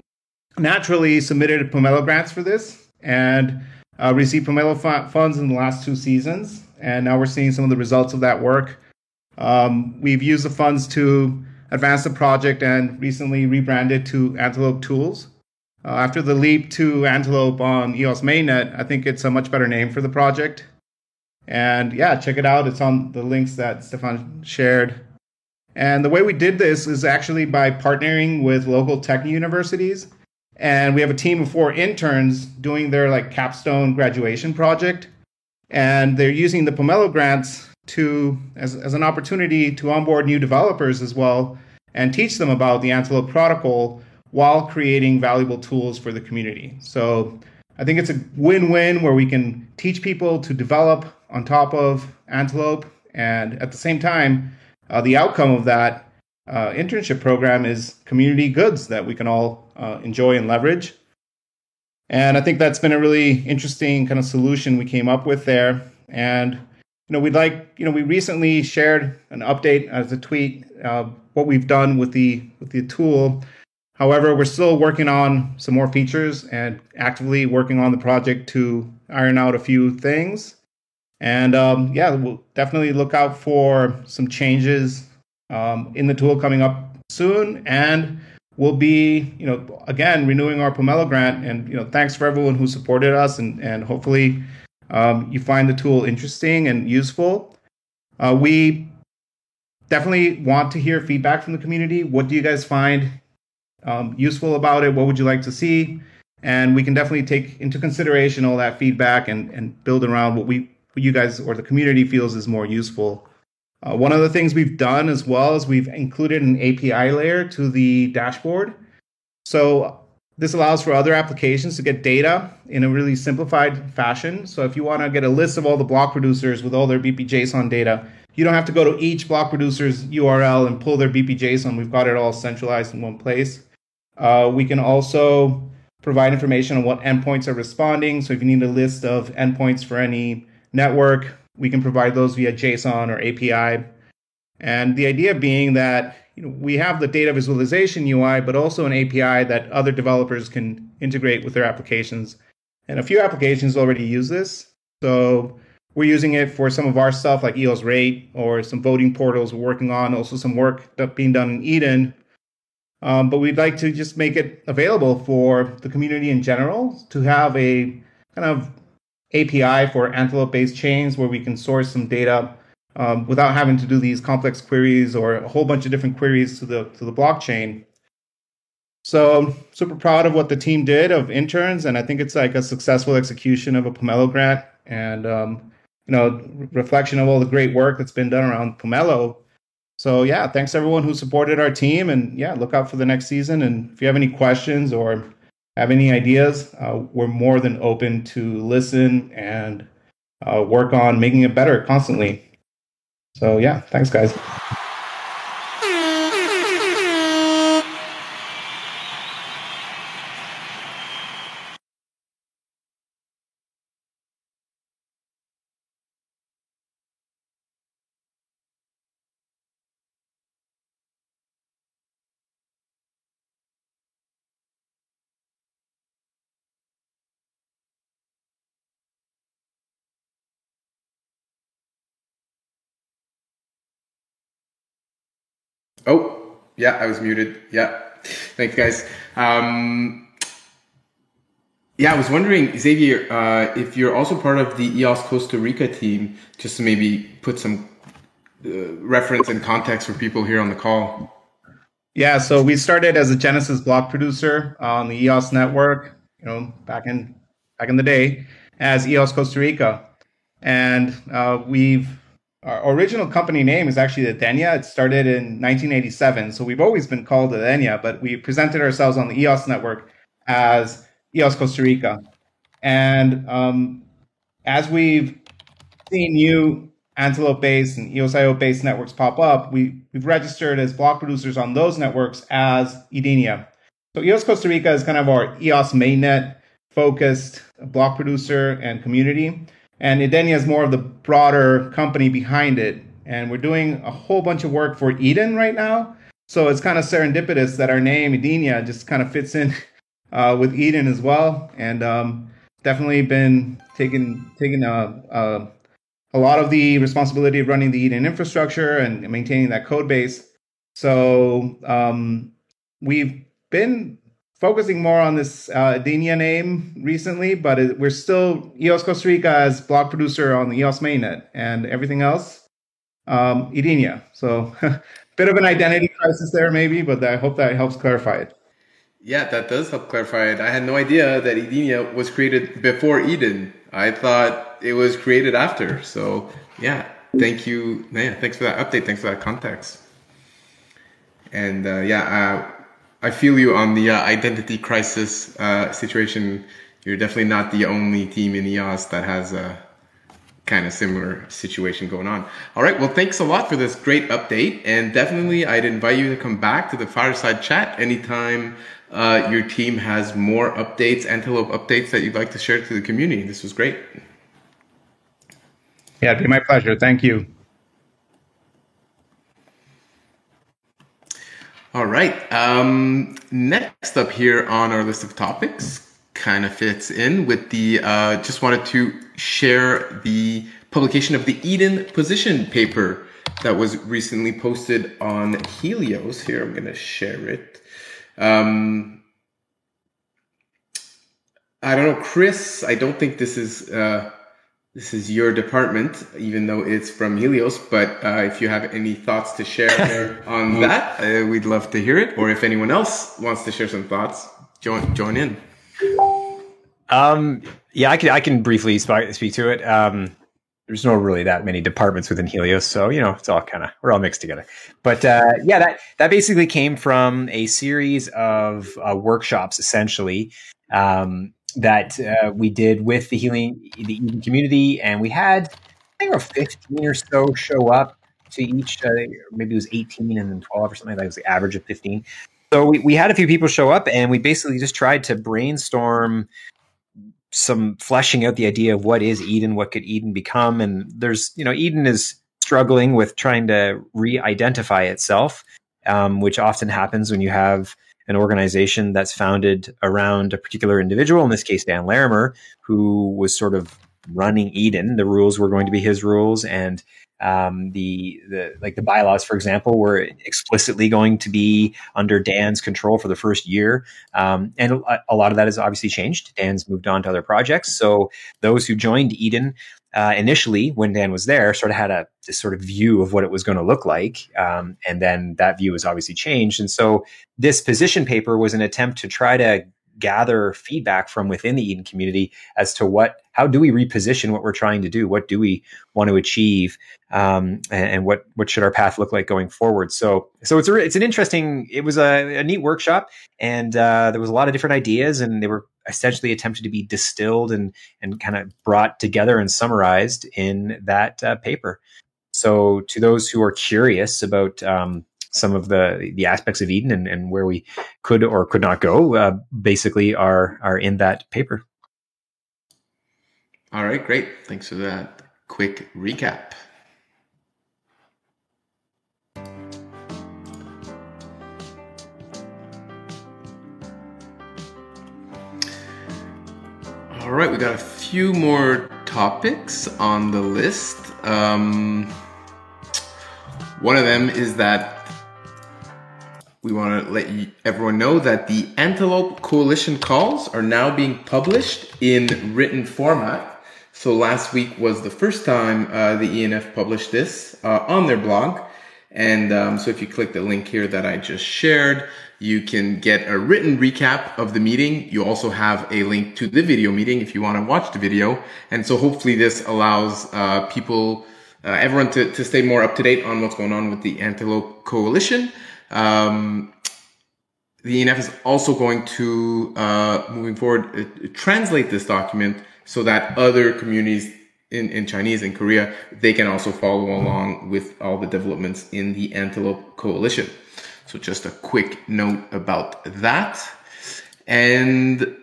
naturally submitted Pomelo grants for this and uh, received Pomelo funds in the last two seasons. And now we're seeing some of the results of that work. Um, we've used the funds to advance the project and recently rebranded to Antelope Tools. Uh, after the leap to Antelope on EOS mainnet, I think it's a much better name for the project. And yeah, check it out. It's on the links that Stefan shared. And the way we did this is actually by partnering with local tech universities. And we have a team of four interns doing their like capstone graduation project. And they're using the Pomelo grants to as, as an opportunity to onboard new developers as well and teach them about the Antelope protocol while creating valuable tools for the community. So I think it's a win-win where we can teach people to develop on top of Antelope, and at the same time, uh, the outcome of that uh, internship program is community goods that we can all uh, enjoy and leverage. And I think that's been a really interesting kind of solution we came up with there. And you know, we'd like you know we recently shared an update as a tweet uh, what we've done with the with the tool. However, we're still working on some more features and actively working on the project to iron out a few things. And um, yeah, we'll definitely look out for some changes um, in the tool coming up soon. And we'll be, you know, again renewing our Pomelo grant. And you know, thanks for everyone who supported us, and and hopefully um, you find the tool interesting and useful. Uh, we definitely want to hear feedback from the community. What do you guys find um, useful about it? What would you like to see? And we can definitely take into consideration all that feedback and, and build around what we you guys or the community feels is more useful. Uh, one of the things we've done as well is we've included an API layer to the dashboard. So this allows for other applications to get data in a really simplified fashion. So if you want to get a list of all the block producers with all their BPJSON data, you don't have to go to each block producer's URL and pull their BPJSON. We've got it all centralized in one place. Uh, we can also provide information on what endpoints are responding. So if you need a list of endpoints for any network, we can provide those via JSON or API. And the idea being that you know, we have the data visualization UI, but also an API that other developers can integrate with their applications. And a few applications already use this. So we're using it for some of our stuff like EOS Rate or some voting portals we're working on, also some work being done in Eden. Um, but we'd like to just make it available for the community in general to have a kind of API for Antelope based chains where we can source some data um, without having to do these complex queries or a whole bunch of different queries to the to the blockchain. So super proud of what the team did of interns, and I think it's like a successful execution of a Pomelo grant, and um, you know, reflection of all the great work that's been done around Pomelo. So yeah, thanks everyone who supported our team, and yeah, look out for the next season. And if you have any questions or have any ideas, uh, we're more than open to listen and uh, work on making it better constantly. So yeah, thanks guys. Oh, yeah, I was muted. Yeah. Thanks, guys. Um, yeah, I was wondering, Xavier, uh, if you're also part of the EOS Costa Rica team, just to maybe put some uh, reference and context for people here on the call. Yeah, so we started as a Genesis block producer on the EOS network, you know, back in back in the day as EOS Costa Rica, and uh, we've our original company name is actually Edenia. It started in 1987, so we've always been called Edenia, but we presented ourselves on the EOS network as EOS Costa Rica. And um, as we've seen new Antelope-based and EOS-IO-based networks pop up, we, we've registered as block producers on those networks as Edenia. So EOS Costa Rica is kind of our EOS mainnet focused block producer and community. And Edenia is more of the broader company behind it. And we're doing a whole bunch of work for Eden right now. So it's kind of serendipitous that our name, Edenia, just kind of fits in uh, with Eden as well. And um, definitely been taking, taking a, a, a lot of the responsibility of running the Eden infrastructure and maintaining that code base. So um, we've been focusing more on this uh, Edenia name recently, but it, we're still EOS Costa Rica as block producer on the EOS mainnet and everything else, um, Edenia. So a bit of an identity crisis there, maybe, but I hope that helps clarify it. Yeah, that does help clarify it. I had no idea that Edenia was created before Eden. I thought it was created after. So yeah, thank you. Yeah, thanks for that update. Thanks for that context. And uh, yeah, uh, I feel you on the uh, identity crisis uh, situation. You're definitely not the only team in EOS that has a kind of similar situation going on. All right. Well, thanks a lot for this great update. And definitely, I'd invite you to come back to the fireside chat anytime uh, your team has more updates, Antelope updates that you'd like to share to the community. This was great. Yeah, it'd be my pleasure. Thank you. All right. Um, next up here on our list of topics kind of fits in with the, uh, just wanted to share the publication of the Eden position paper that was recently posted on Helios. Here, I'm going to share it. Um, I don't know, Chris, I don't think this is, uh, this is your department, even though it's from Helios. But uh, if you have any thoughts to share on that, uh, we'd love to hear it. Or if anyone else wants to share some thoughts, join join in. Um, yeah, I can I can briefly speak, speak to it. Um, there's no really that many departments within Helios, so you know it's all kind of we're all mixed together. But uh, yeah, that that basically came from a series of uh, workshops, essentially. Um, that uh, we did with the healing the Eden community, and we had I think 15 or so show up to each. Uh, maybe it was 18 and then 12 or something. Like that It was the average of 15. So we, we had a few people show up, and we basically just tried to brainstorm some fleshing out the idea of what is Eden, what could Eden become, and there's you know Eden is struggling with trying to re-identify itself, um, which often happens when you have an organization that's founded around a particular individual, in this case, Dan Larimer, who was sort of running Eden. The rules were going to be his rules, and um, the the like the bylaws, for example, were explicitly going to be under Dan's control for the first year. Um, and a, a, lot of that has obviously changed. Dan's moved on to other projects. So those who joined Eden uh, initially when Dan was there, sort of had a this sort of view of what it was going to look like, um, and then that view has obviously changed. And so this position paper was an attempt to try to gather feedback from within the Eden community as to what, how do we reposition what we're trying to do? What do we want to achieve? Um, and, and, what, what should our path look like going forward? So, so it's a, it's an interesting, it was a, a neat workshop and, uh, there was a lot of different ideas and they were essentially attempted to be distilled and, and kind of brought together and summarized in that uh, paper. So to those who are curious about, um, some of the the aspects of Eden and, and where we could or could not go, uh, basically are are in that paper. All right, great. Thanks for that quick recap. All right, we got a few more topics on the list. Um, one of them is that we want to let you, everyone know that the Antelope Coalition calls are now being published in written format. So last week was the first time uh, the ENF published this uh, on their blog. And um, so if you click the link here that I just shared, you can get a written recap of the meeting. You also have a link to the video meeting if you want to watch the video. And so hopefully this allows uh, people, uh, everyone to, to stay more up to date on what's going on with the Antelope Coalition. Um, the ENF is also going to, uh, moving forward, uh, translate this document so that other communities in, in Chinese and Korea, they can also follow along with all the developments in the Antelope Coalition. So just a quick note about that. And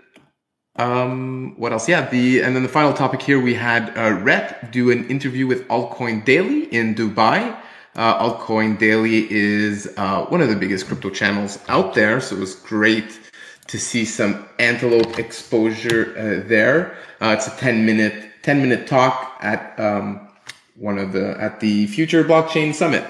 um, what else? Yeah, the and then the final topic here we had uh, Rhett do an interview with Altcoin Daily in Dubai uh, Altcoin Daily is uh, one of the biggest crypto channels out there, so it was great to see some Antelope exposure uh, there. Uh, it's a 10 minute 10 minute talk at um, one of the at the Future Blockchain Summit.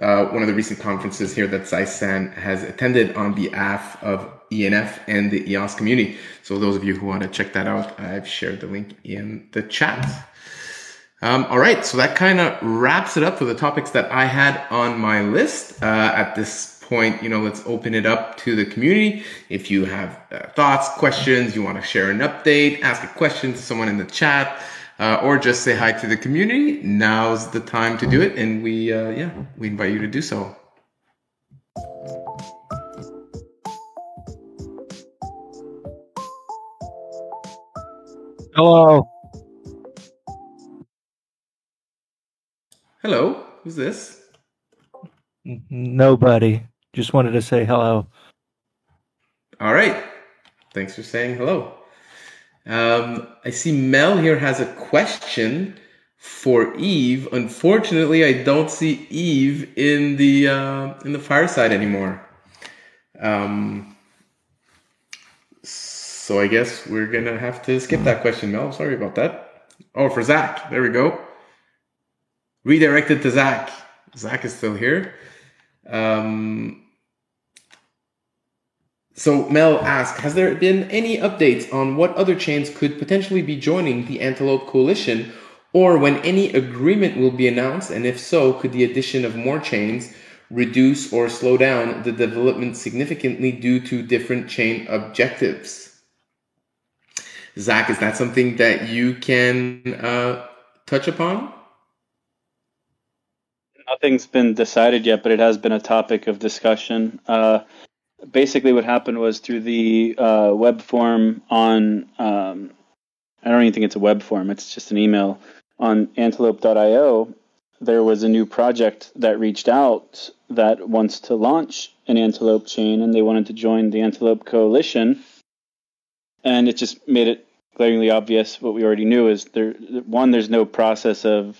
Uh, one of the recent conferences here that Zaisan has attended on behalf of ENF and the EOS community. So those of you who want to check that out, I've shared the link in the chat. Um, all right, so that kind of wraps it up for the topics that I had on my list. Uh, at this point, you know, let's open it up to the community. If you have uh, thoughts, questions, you want to share an update, ask a question to someone in the chat, uh, or just say hi to the community, now's the time to do it. And we, uh, yeah, we invite you to do so. Hello. Hello, who's this? Nobody. Just wanted to say hello. All right. Thanks for saying hello. Um, I see Mel here has a question for Yves. Unfortunately, I don't see Yves in the uh, in the fireside anymore. Um, so I guess we're gonna have to skip that question, Mel. Sorry about that. Oh, for Zach. There we go redirected to Zach. Zach is still here. Um, so Mel asked, has there been any updates on what other chains could potentially be joining the Antelope Coalition or when any agreement will be announced? And if so, could the addition of more chains reduce or slow down the development significantly due to different chain objectives? Zach, is that something that you can uh, touch upon? nothing's been decided yet, but it has been a topic of discussion. Uh, basically, what happened was through the uh, web form on, um, I don't even think it's a web form, it's just an email on antelope.io. There was a new project that reached out that wants to launch an Antelope chain, and they wanted to join the Antelope Coalition. And it just made it glaringly obvious what we already knew is there one there's no process of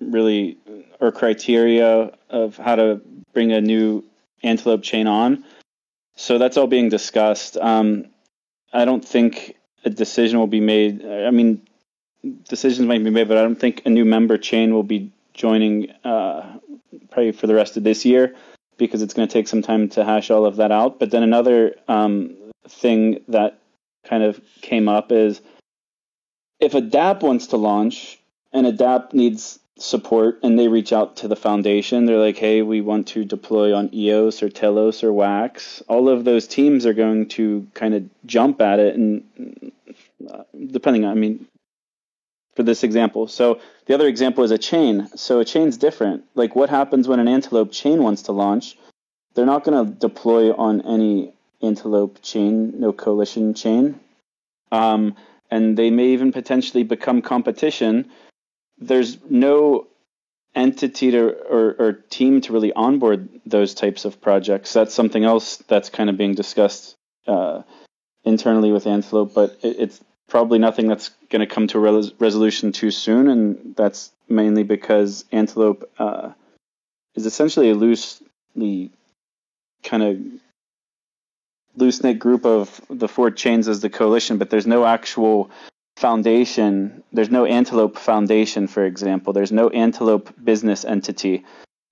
really or criteria of how to bring a new antelope chain on. So that's all being discussed. Um, I don't think a decision will be made. I mean, decisions might be made, but I don't think a new member chain will be joining uh, probably for the rest of this year because it's going to take some time to hash all of that out. But then another um, thing that kind of came up is if a DApp wants to launch and a DApp needs support and they reach out to the foundation, they're like, hey, we want to deploy on EOS or Telos or Wax. All of those teams are going to kind of jump at it and uh, depending on, I mean, for this example. So the other example is a chain. So a chain's different. Like what happens when an Antelope chain wants to launch? They're not going to deploy on any Antelope chain, no coalition chain. Um, and they may even potentially become competition. There's no entity to, or, or team to really onboard those types of projects. That's something else that's kind of being discussed uh, internally with Antelope, but it, it's probably nothing that's going to come to a res- resolution too soon, and that's mainly because Antelope uh, is essentially a loosely kind of loose knit group of the four chains as the coalition, but there's no actual foundation. There's no Antelope Foundation, for example. There's no Antelope business entity.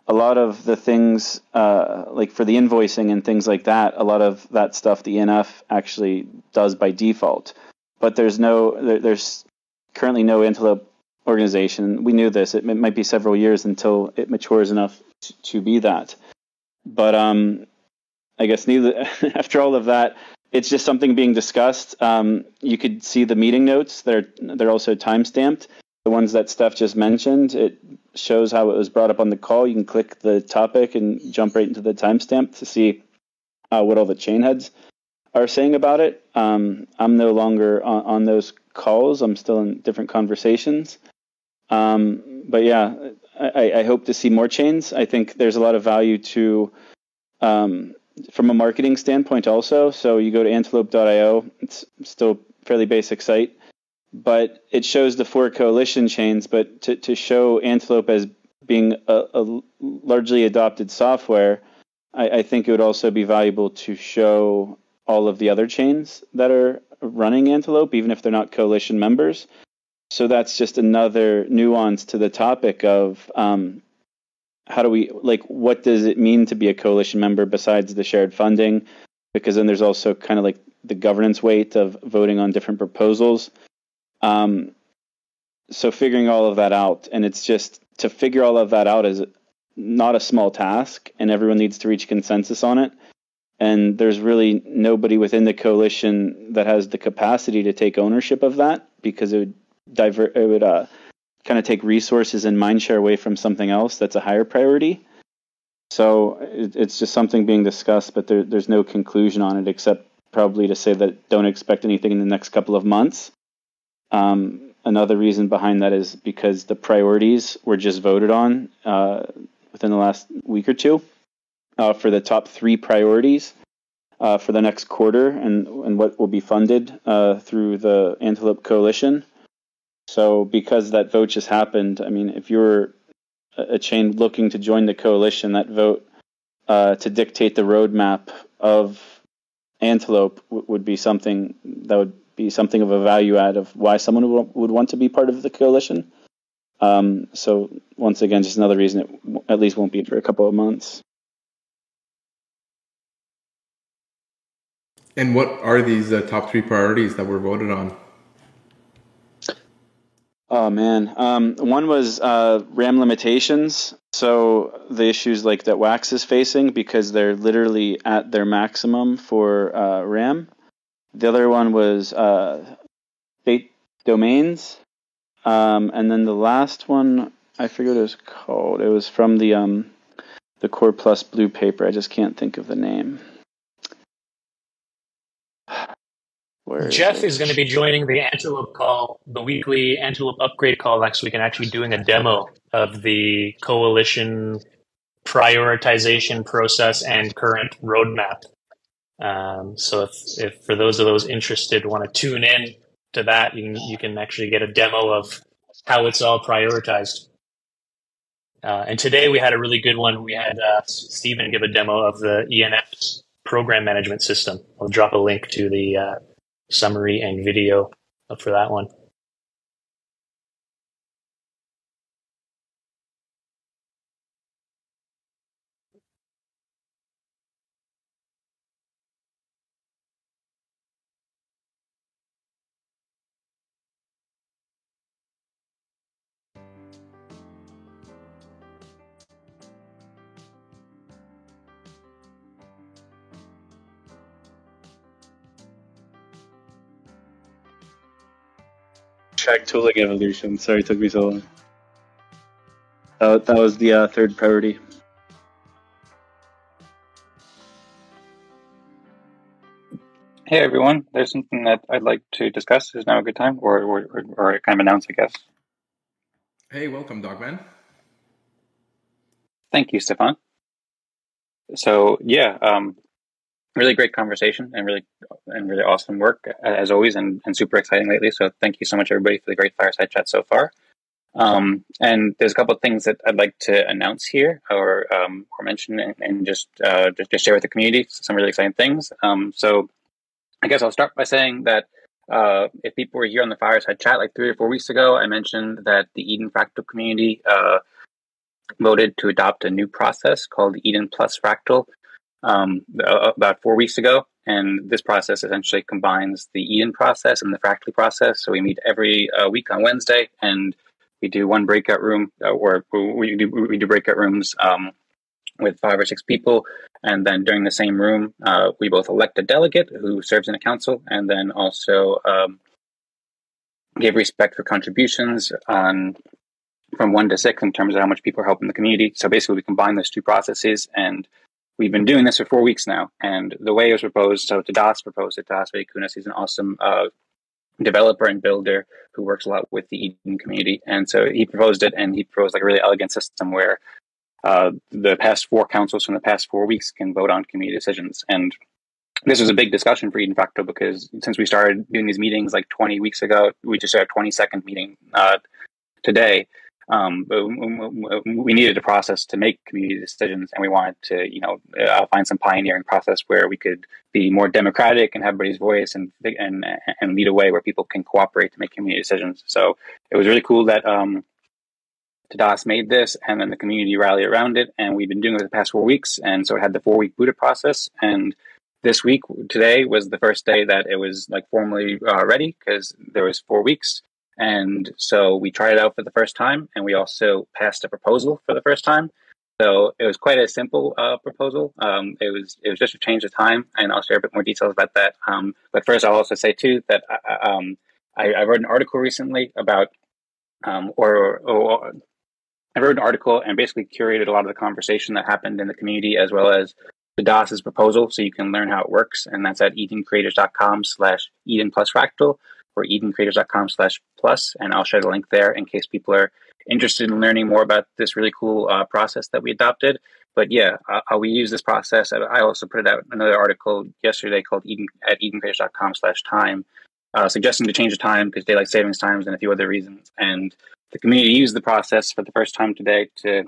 A lot of the things, uh, like for the invoicing and things like that, a lot of that stuff the ENF actually does by default. But there's no, there, there's currently no Antelope organization. We knew this. It, it might be several years until it matures enough to, to be that. But um, I guess neither. after all of that, it's just something being discussed. Um, you could see the meeting notes. They're they're also time stamped. The ones that Steph just mentioned, it shows how it was brought up on the call. You can click the topic and jump right into the timestamp to see uh, what all the chain heads are saying about it. Um, I'm no longer on, on, those calls. I'm still in different conversations. Um, but yeah, I, I, hope to see more chains. I think there's a lot of value to um, from a marketing standpoint also. So you go to antelope.io, it's still fairly basic site, but it shows the four coalition chains. But to, to show Antelope as being a, a largely adopted software, I, I, think it would also be valuable to show all of the other chains that are running Antelope, even if they're not coalition members. So that's just another nuance to the topic of um, how do we like what does it mean to be a coalition member besides the shared funding? Because then there's also kind of like the governance weight of voting on different proposals. Um, so figuring all of that out and it's just to figure all of that out is not a small task and everyone needs to reach consensus on it. And there's really nobody within the coalition that has the capacity to take ownership of that because it would divert it would uh, kind of take resources and mind share away from something else that's a higher priority. So it, it's just something being discussed, but there, there's no conclusion on it except probably to say that don't expect anything in the next couple of months. Um, another reason behind that is because the priorities were just voted on uh, within the last week or two uh, for the top three priorities uh, for the next quarter and, and what will be funded uh, through the Antelope Coalition. So because that vote just happened, I mean, if you're a chain looking to join the coalition, that vote uh, to dictate the roadmap of Antelope w- would be something that would be something of a value add of why someone w- would want to be part of the coalition. Um, so once again, just another reason it w- at least won't be for a couple of months. And what are these uh, top three priorities that were voted on? Oh man, um, one was uh, RAM limitations. So the issues like that Wax is facing because they're literally at their maximum for uh, RAM. The other one was uh, state domains, um, and then the last one I forget what it was called. It was from the um, the Core Plus blue paper. I just can't think of the name. Where Jeff is, is going to be joining the Antelope call, the weekly Antelope upgrade call next week, and actually doing a demo of the coalition prioritization process and current roadmap. Um, so if, if for those of those interested want to tune in to that, you can, you can actually get a demo of how it's all prioritized. Uh, and today we had a really good one. We had uh, Stephen give a demo of the ENF program management system. I'll drop a link to the uh, summary and video up for that one. Hashtag tooling evolution. Sorry it took me so long. that was the uh, third priority. Hey everyone, there's something that I'd like to discuss. Is now a good time, or or, or, or kind of announce, I guess. Hey, welcome, Dogman. Thank you, Stefan. So yeah, um, really great conversation and really and really awesome work as always, and, and super exciting lately. So thank you so much, everybody, for the great fireside chat so far. Um, and there's a couple of things that I'd like to announce here or um, or mention and, and just, uh, just, just share with the community some really exciting things. Um, so I guess I'll start by saying that uh, if people were here on the fireside chat like three or four weeks ago, I mentioned that the Eden Fractal community uh, voted to adopt a new process called Eden Plus Fractal um, about four weeks ago. And this process essentially combines the Eden process and the Fractally process. So we meet every uh, week on Wednesday, and we do one breakout room, uh, or we do we do breakout rooms um, with five or six people, and then during the same room, uh, we both elect a delegate who serves in a council, and then also um, give respect for contributions on from one to six in terms of how much people are helping the community. So basically, we combine those two processes, and we've been doing this for four weeks now. And the way it was proposed, so Tadas proposed it. Tadas Vaikunas, he's an awesome uh, developer and builder who works a lot with the Eden community. And so he proposed it, and he proposed like a really elegant system where uh, the past four councils from the past four weeks can vote on community decisions. And this was a big discussion for Eden Fractal because since we started doing these meetings like 20 weeks ago, we just had a 22nd meeting uh, today. Um, we needed a process to make community decisions, and we wanted to, you know, uh, find some pioneering process where we could be more democratic and have everybody's voice and and and lead a way where people can cooperate to make community decisions. So it was really cool that um, Tadas made this, and then the community rallied around it, and we've been doing it for the past four weeks, and so it had the four week Buddha process, and this week today was the first day that it was like formally uh, ready because there was four weeks and so we tried it out for the first time, and we also passed a proposal for the first time. So it was quite a simple uh, proposal. Um, it was it was just a change of time, and I'll share a bit more details about that. Um, but first, I'll also say too that I, um, I, I wrote an article recently about, um, or, or, I wrote an article and basically curated a lot of the conversation that happened in the community as well as Tadas's proposal, so you can learn how it works, and that's at edencreators.com slash Eden plus fractal or edencreators.com slash plus, and I'll share the link there in case people are interested in learning more about this really cool uh, process that we adopted. But yeah, uh, we use this process. I also put out another article yesterday called Eden at edencreators.com slash time, uh, suggesting to change the time because daylight savings times and a few other reasons. And the community used the process for the first time today to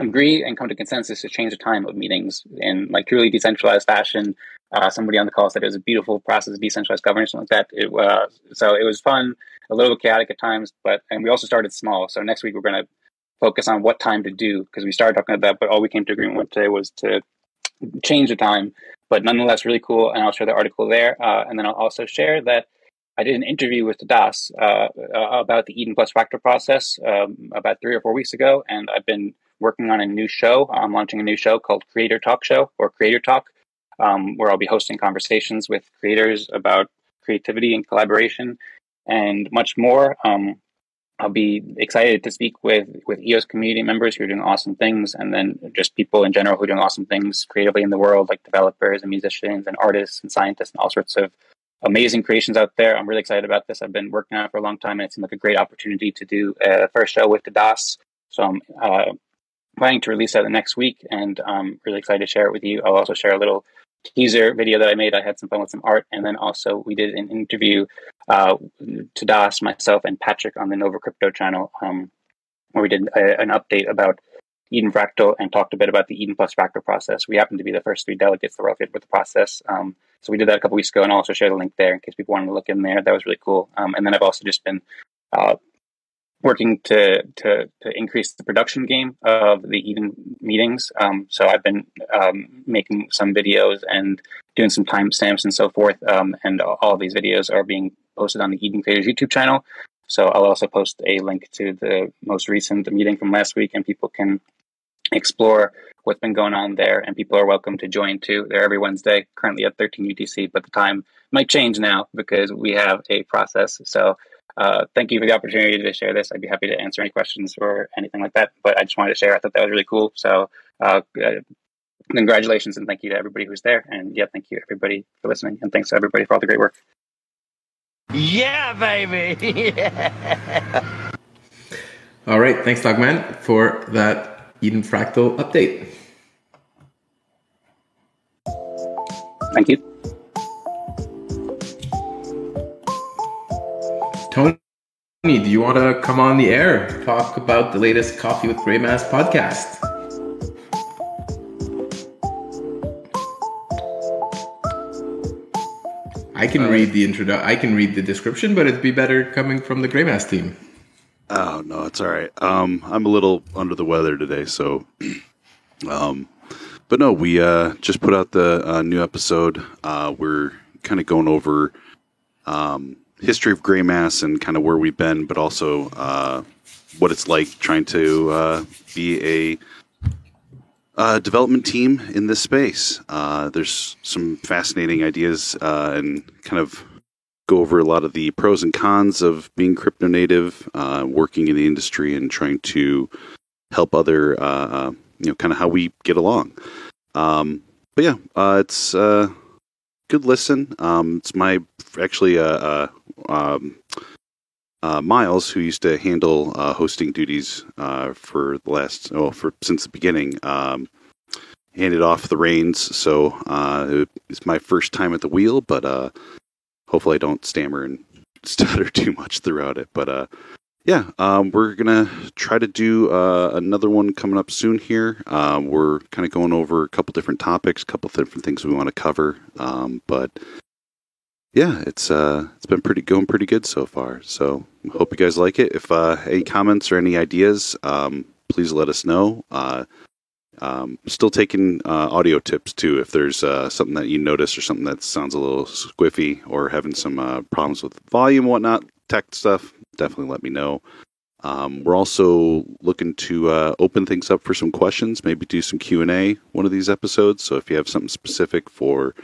agree and come to consensus to change the time of meetings in like truly decentralized fashion. Uh, somebody on the call said it was a beautiful process of decentralized governance, something like that. It, uh, so it was fun, a little chaotic at times, but and we also started small. So next week we're going to focus on what time to do because we started talking about that, but all we came to agreement with today was to change the time. But nonetheless, really cool, and I'll share the article there, uh, and then I'll also share that I did an interview with Das uh, uh, about the Eden Plus Fractal process um, about three or four weeks ago, and I've been working on a new show. I'm launching a new show called Creator Talk Show or Creator Talk, um, where I'll be hosting conversations with creators about creativity and collaboration and much more. Um, I'll be excited to speak with with EOS community members who are doing awesome things, and then just people in general who are doing awesome things creatively in the world, like developers and musicians and artists and scientists and all sorts of amazing creations out there. I'm really excited about this. I've been working on it for a long time, and it seemed like a great opportunity to do a first show with Tadas. So I'm uh, planning to release that next week, and I'm really excited to share it with you. I'll also share a little teaser video that I made. I had some fun with some art, and then also we did an interview uh, Tadas, myself, and Patrick on the Nova Crypto channel, um, where we did a, an update about Eden Fractal and talked a bit about the Eden Plus Fractal process. We happened to be the first three delegates that were affiliated with the process. Um, so we did that a couple weeks ago, and I'll also share the link there in case people wanted to look in there. That was really cool. Um, and then I've also just been uh, working to, to to increase the production game of the Eden meetings. Um, so I've been um, making some videos and doing some timestamps and so forth. Um, and all these videos are being posted on the Eden Creators YouTube channel. So I'll also post a link to the most recent meeting from last week, and people can explore what's been going on there. And people are welcome to join too. They're every Wednesday, currently at 13 UTC, but the time might change now because we have a process. So uh, thank you for the opportunity to share this. I'd be happy to answer any questions or anything like that. But I just wanted to share. I thought that was really cool. So uh, uh, congratulations and thank you to everybody who's there. And yeah, thank you everybody for listening. And thanks to everybody for all the great work. Yeah, baby. yeah. All right. Thanks, Dogman, for that Eden Fractal update. Thank you. Tony, do you want to come on the air, talk about the latest Coffee with Greymass podcast? I can uh, read the intro. I can read the description, but it'd be better coming from the Greymass team. Oh no, it's all right. Um, I'm a little under the weather today, so. um, but no, we uh, just put out the uh, new episode. Uh, we're kind of going over um, history of Greymass and kind of where we've been, but also uh, what it's like trying to uh, be a uh, development team in this space. Uh, there's some fascinating ideas uh, and kind of go over a lot of the pros and cons of being crypto native, working in the industry, and trying to help other, you know, kind of how we get along. Um, but yeah, it's a good listen. Um, it's my actually um, uh, Miles, who used to handle uh, hosting duties uh, for the last, oh, for since the beginning, um, handed off the reins. So uh, it's my first time at the wheel, but uh, hopefully I don't stammer and stutter too much throughout it. But uh, yeah, um, we're gonna try to do another one coming up soon. Here, we're kind of going over a couple different topics, a couple different things we want to cover, um, but yeah, it's uh, it's been pretty going pretty good so far. So hope you guys like it. If uh, any comments or any ideas, um, please let us know. Uh, um, still taking uh, audio tips too. If there's uh, something that you notice or something that sounds a little squiffy or having some uh, problems with volume, and whatnot, tech stuff, definitely let me know. Um, we're also looking to uh, open things up for some questions, maybe do some Q and A one of these episodes. So if you have something specific for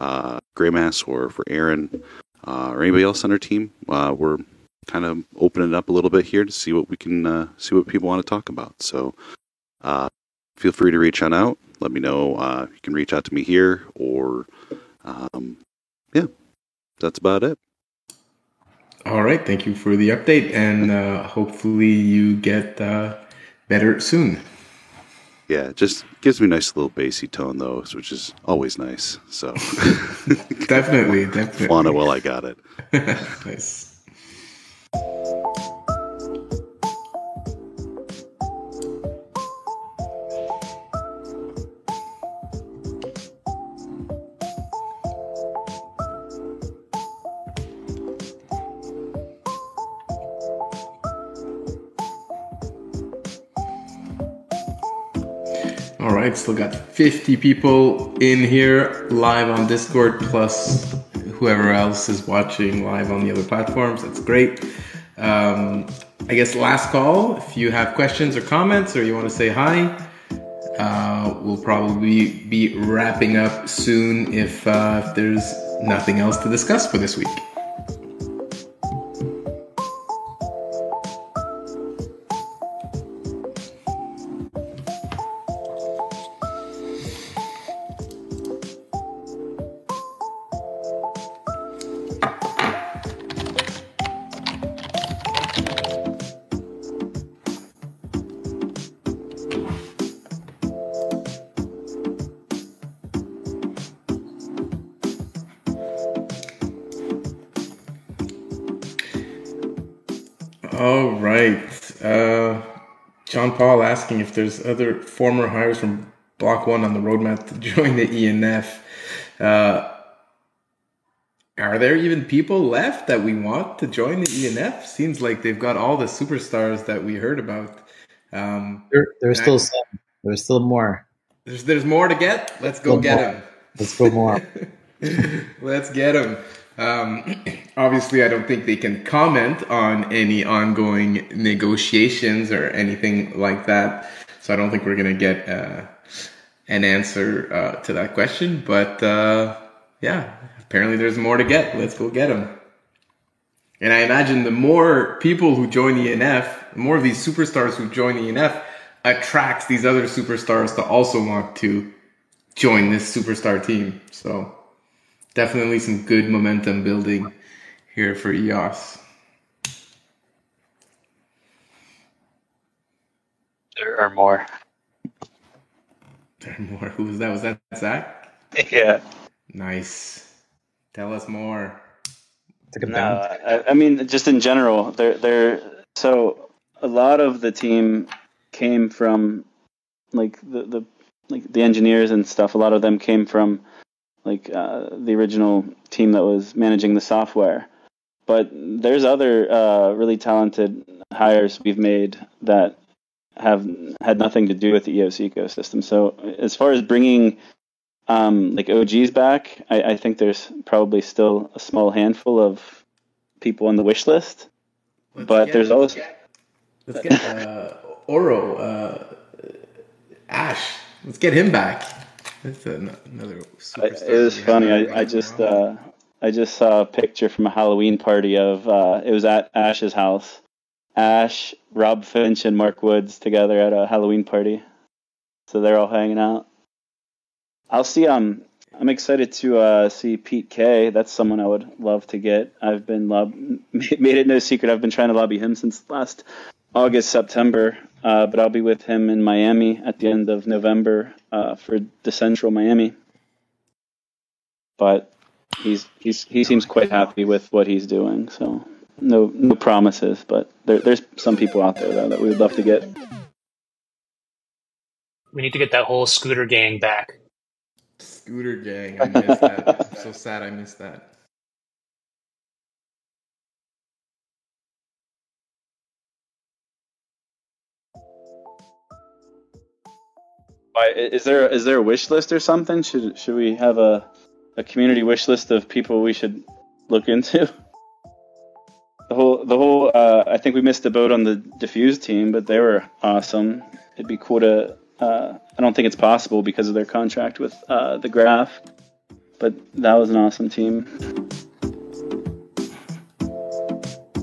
uh, Greymass or for Aaron uh, or anybody else on our team, uh, we're kind of opening it up a little bit here to see what we can uh, see what people want to talk about. So uh, feel free to reach on out. Let me know. Uh, you can reach out to me here or um, yeah, that's about it. All right. Thank you for the update, and uh, hopefully you get uh, better soon yeah, just gives me a nice little bassy tone though, which is always nice. So definitely, definitely. It while I got it. nice. Right, still got 50 people in here live on Discord, plus whoever else is watching live on the other platforms. That's great. Um, I guess last call. If you have questions or comments, or you want to say hi, uh, we'll probably be wrapping up soon if, uh, if there's nothing else to discuss for this week. Paul asking if there's other former hires from Block One on the roadmap to join the ENF. Uh, are there even people left that we want to join the ENF? Seems like they've got all the superstars that we heard about. Um, there, there's still I, some. There's still more. There's there's more to get. Let's go get more. them. Let's go more. Let's get them. Um, obviously, I don't think they can comment on any ongoing negotiations or anything like that. So I don't think we're going to get uh, an answer uh, to that question. But uh, yeah, apparently there's more to get. Let's go get them. And I imagine the more people who join ENF, the more of these superstars who join ENF attracts these other superstars to also want to join this superstar team. So definitely some good momentum building here for EOS. There are more. There are more. Who was that? Was that Zach? Yeah. Nice. Tell us more. No, I, I mean just in general, they're they're so a lot of the team came from like the the like the engineers and stuff. A lot of them came from like uh, the original team that was managing the software. But there's other uh, really talented hires we've made that have had nothing to do with the EOS ecosystem. So as far as bringing um, like OGs back, I, I, think there's probably still a small handful of people on the wish list. Let's but get, there's also let's get uh, Oro uh, Ash. Let's get him back. That's another. Superstar it was funny. I, I just uh, I just saw a picture from a Halloween party of uh, it was at Ash's house. Ash, Rob Finch, and Mark Woods together at a Halloween party. So they're all hanging out. I'll see. Um, I'm excited to uh, see Pete K. That's someone I would love to get. I've been lob- made it no secret. I've been trying to lobby him since last August, September. Uh, but I'll be with him in Miami at the end of November uh, for Decentral Miami. But he's he's he seems quite happy with what he's doing. So no no promises, but there, there's some people out there though that we would love to get. We need to get that whole scooter gang back. Scooter gang, I missed that. I'm so sad I missed that. Is there is there a wish list or something? Should should we have a a community wish list of people we should look into? The whole the whole uh, I think we missed the boat on the dfuse team, but they were awesome. It'd be cool to. Uh, I don't think it's possible because of their contract with uh, the Graph, but that was an awesome team.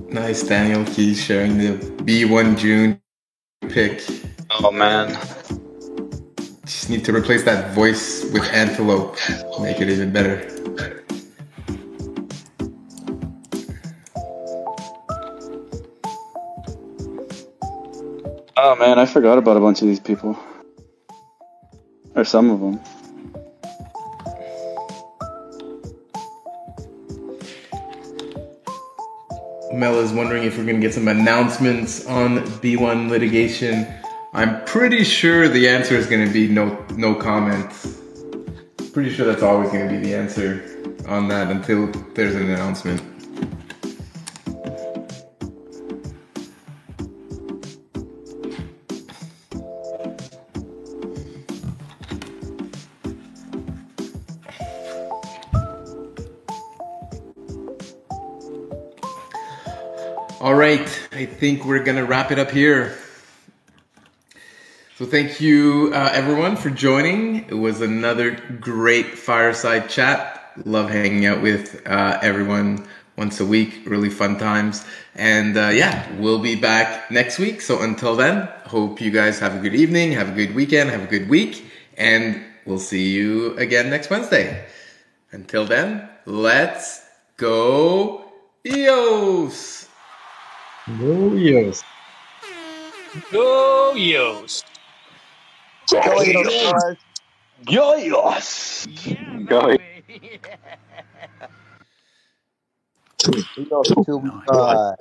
Nice, Daniel Keys sharing the B1 June pick. Oh man, just need to replace that voice with Antelope, make it even better. Oh man, I forgot about a bunch of these people. Or some of them. Mel is wondering if we're going to get some announcements on B1 litigation. I'm pretty sure the answer is going to be no no comments. Pretty sure that's always going to be the answer on that until there's an announcement. All right, I think we're gonna wrap it up here. So thank you uh, everyone for joining. It was another great fireside chat. Love hanging out with uh, everyone once a week. Really fun times. And uh, yeah, we'll be back next week. So until then, hope you guys have a good evening, have a good weekend, have a good week, and we'll see you again next Wednesday. Until then, let's go EOS! Go EOS! Go EOS! Joyos. Joyos. Go. Two, two, two, uh,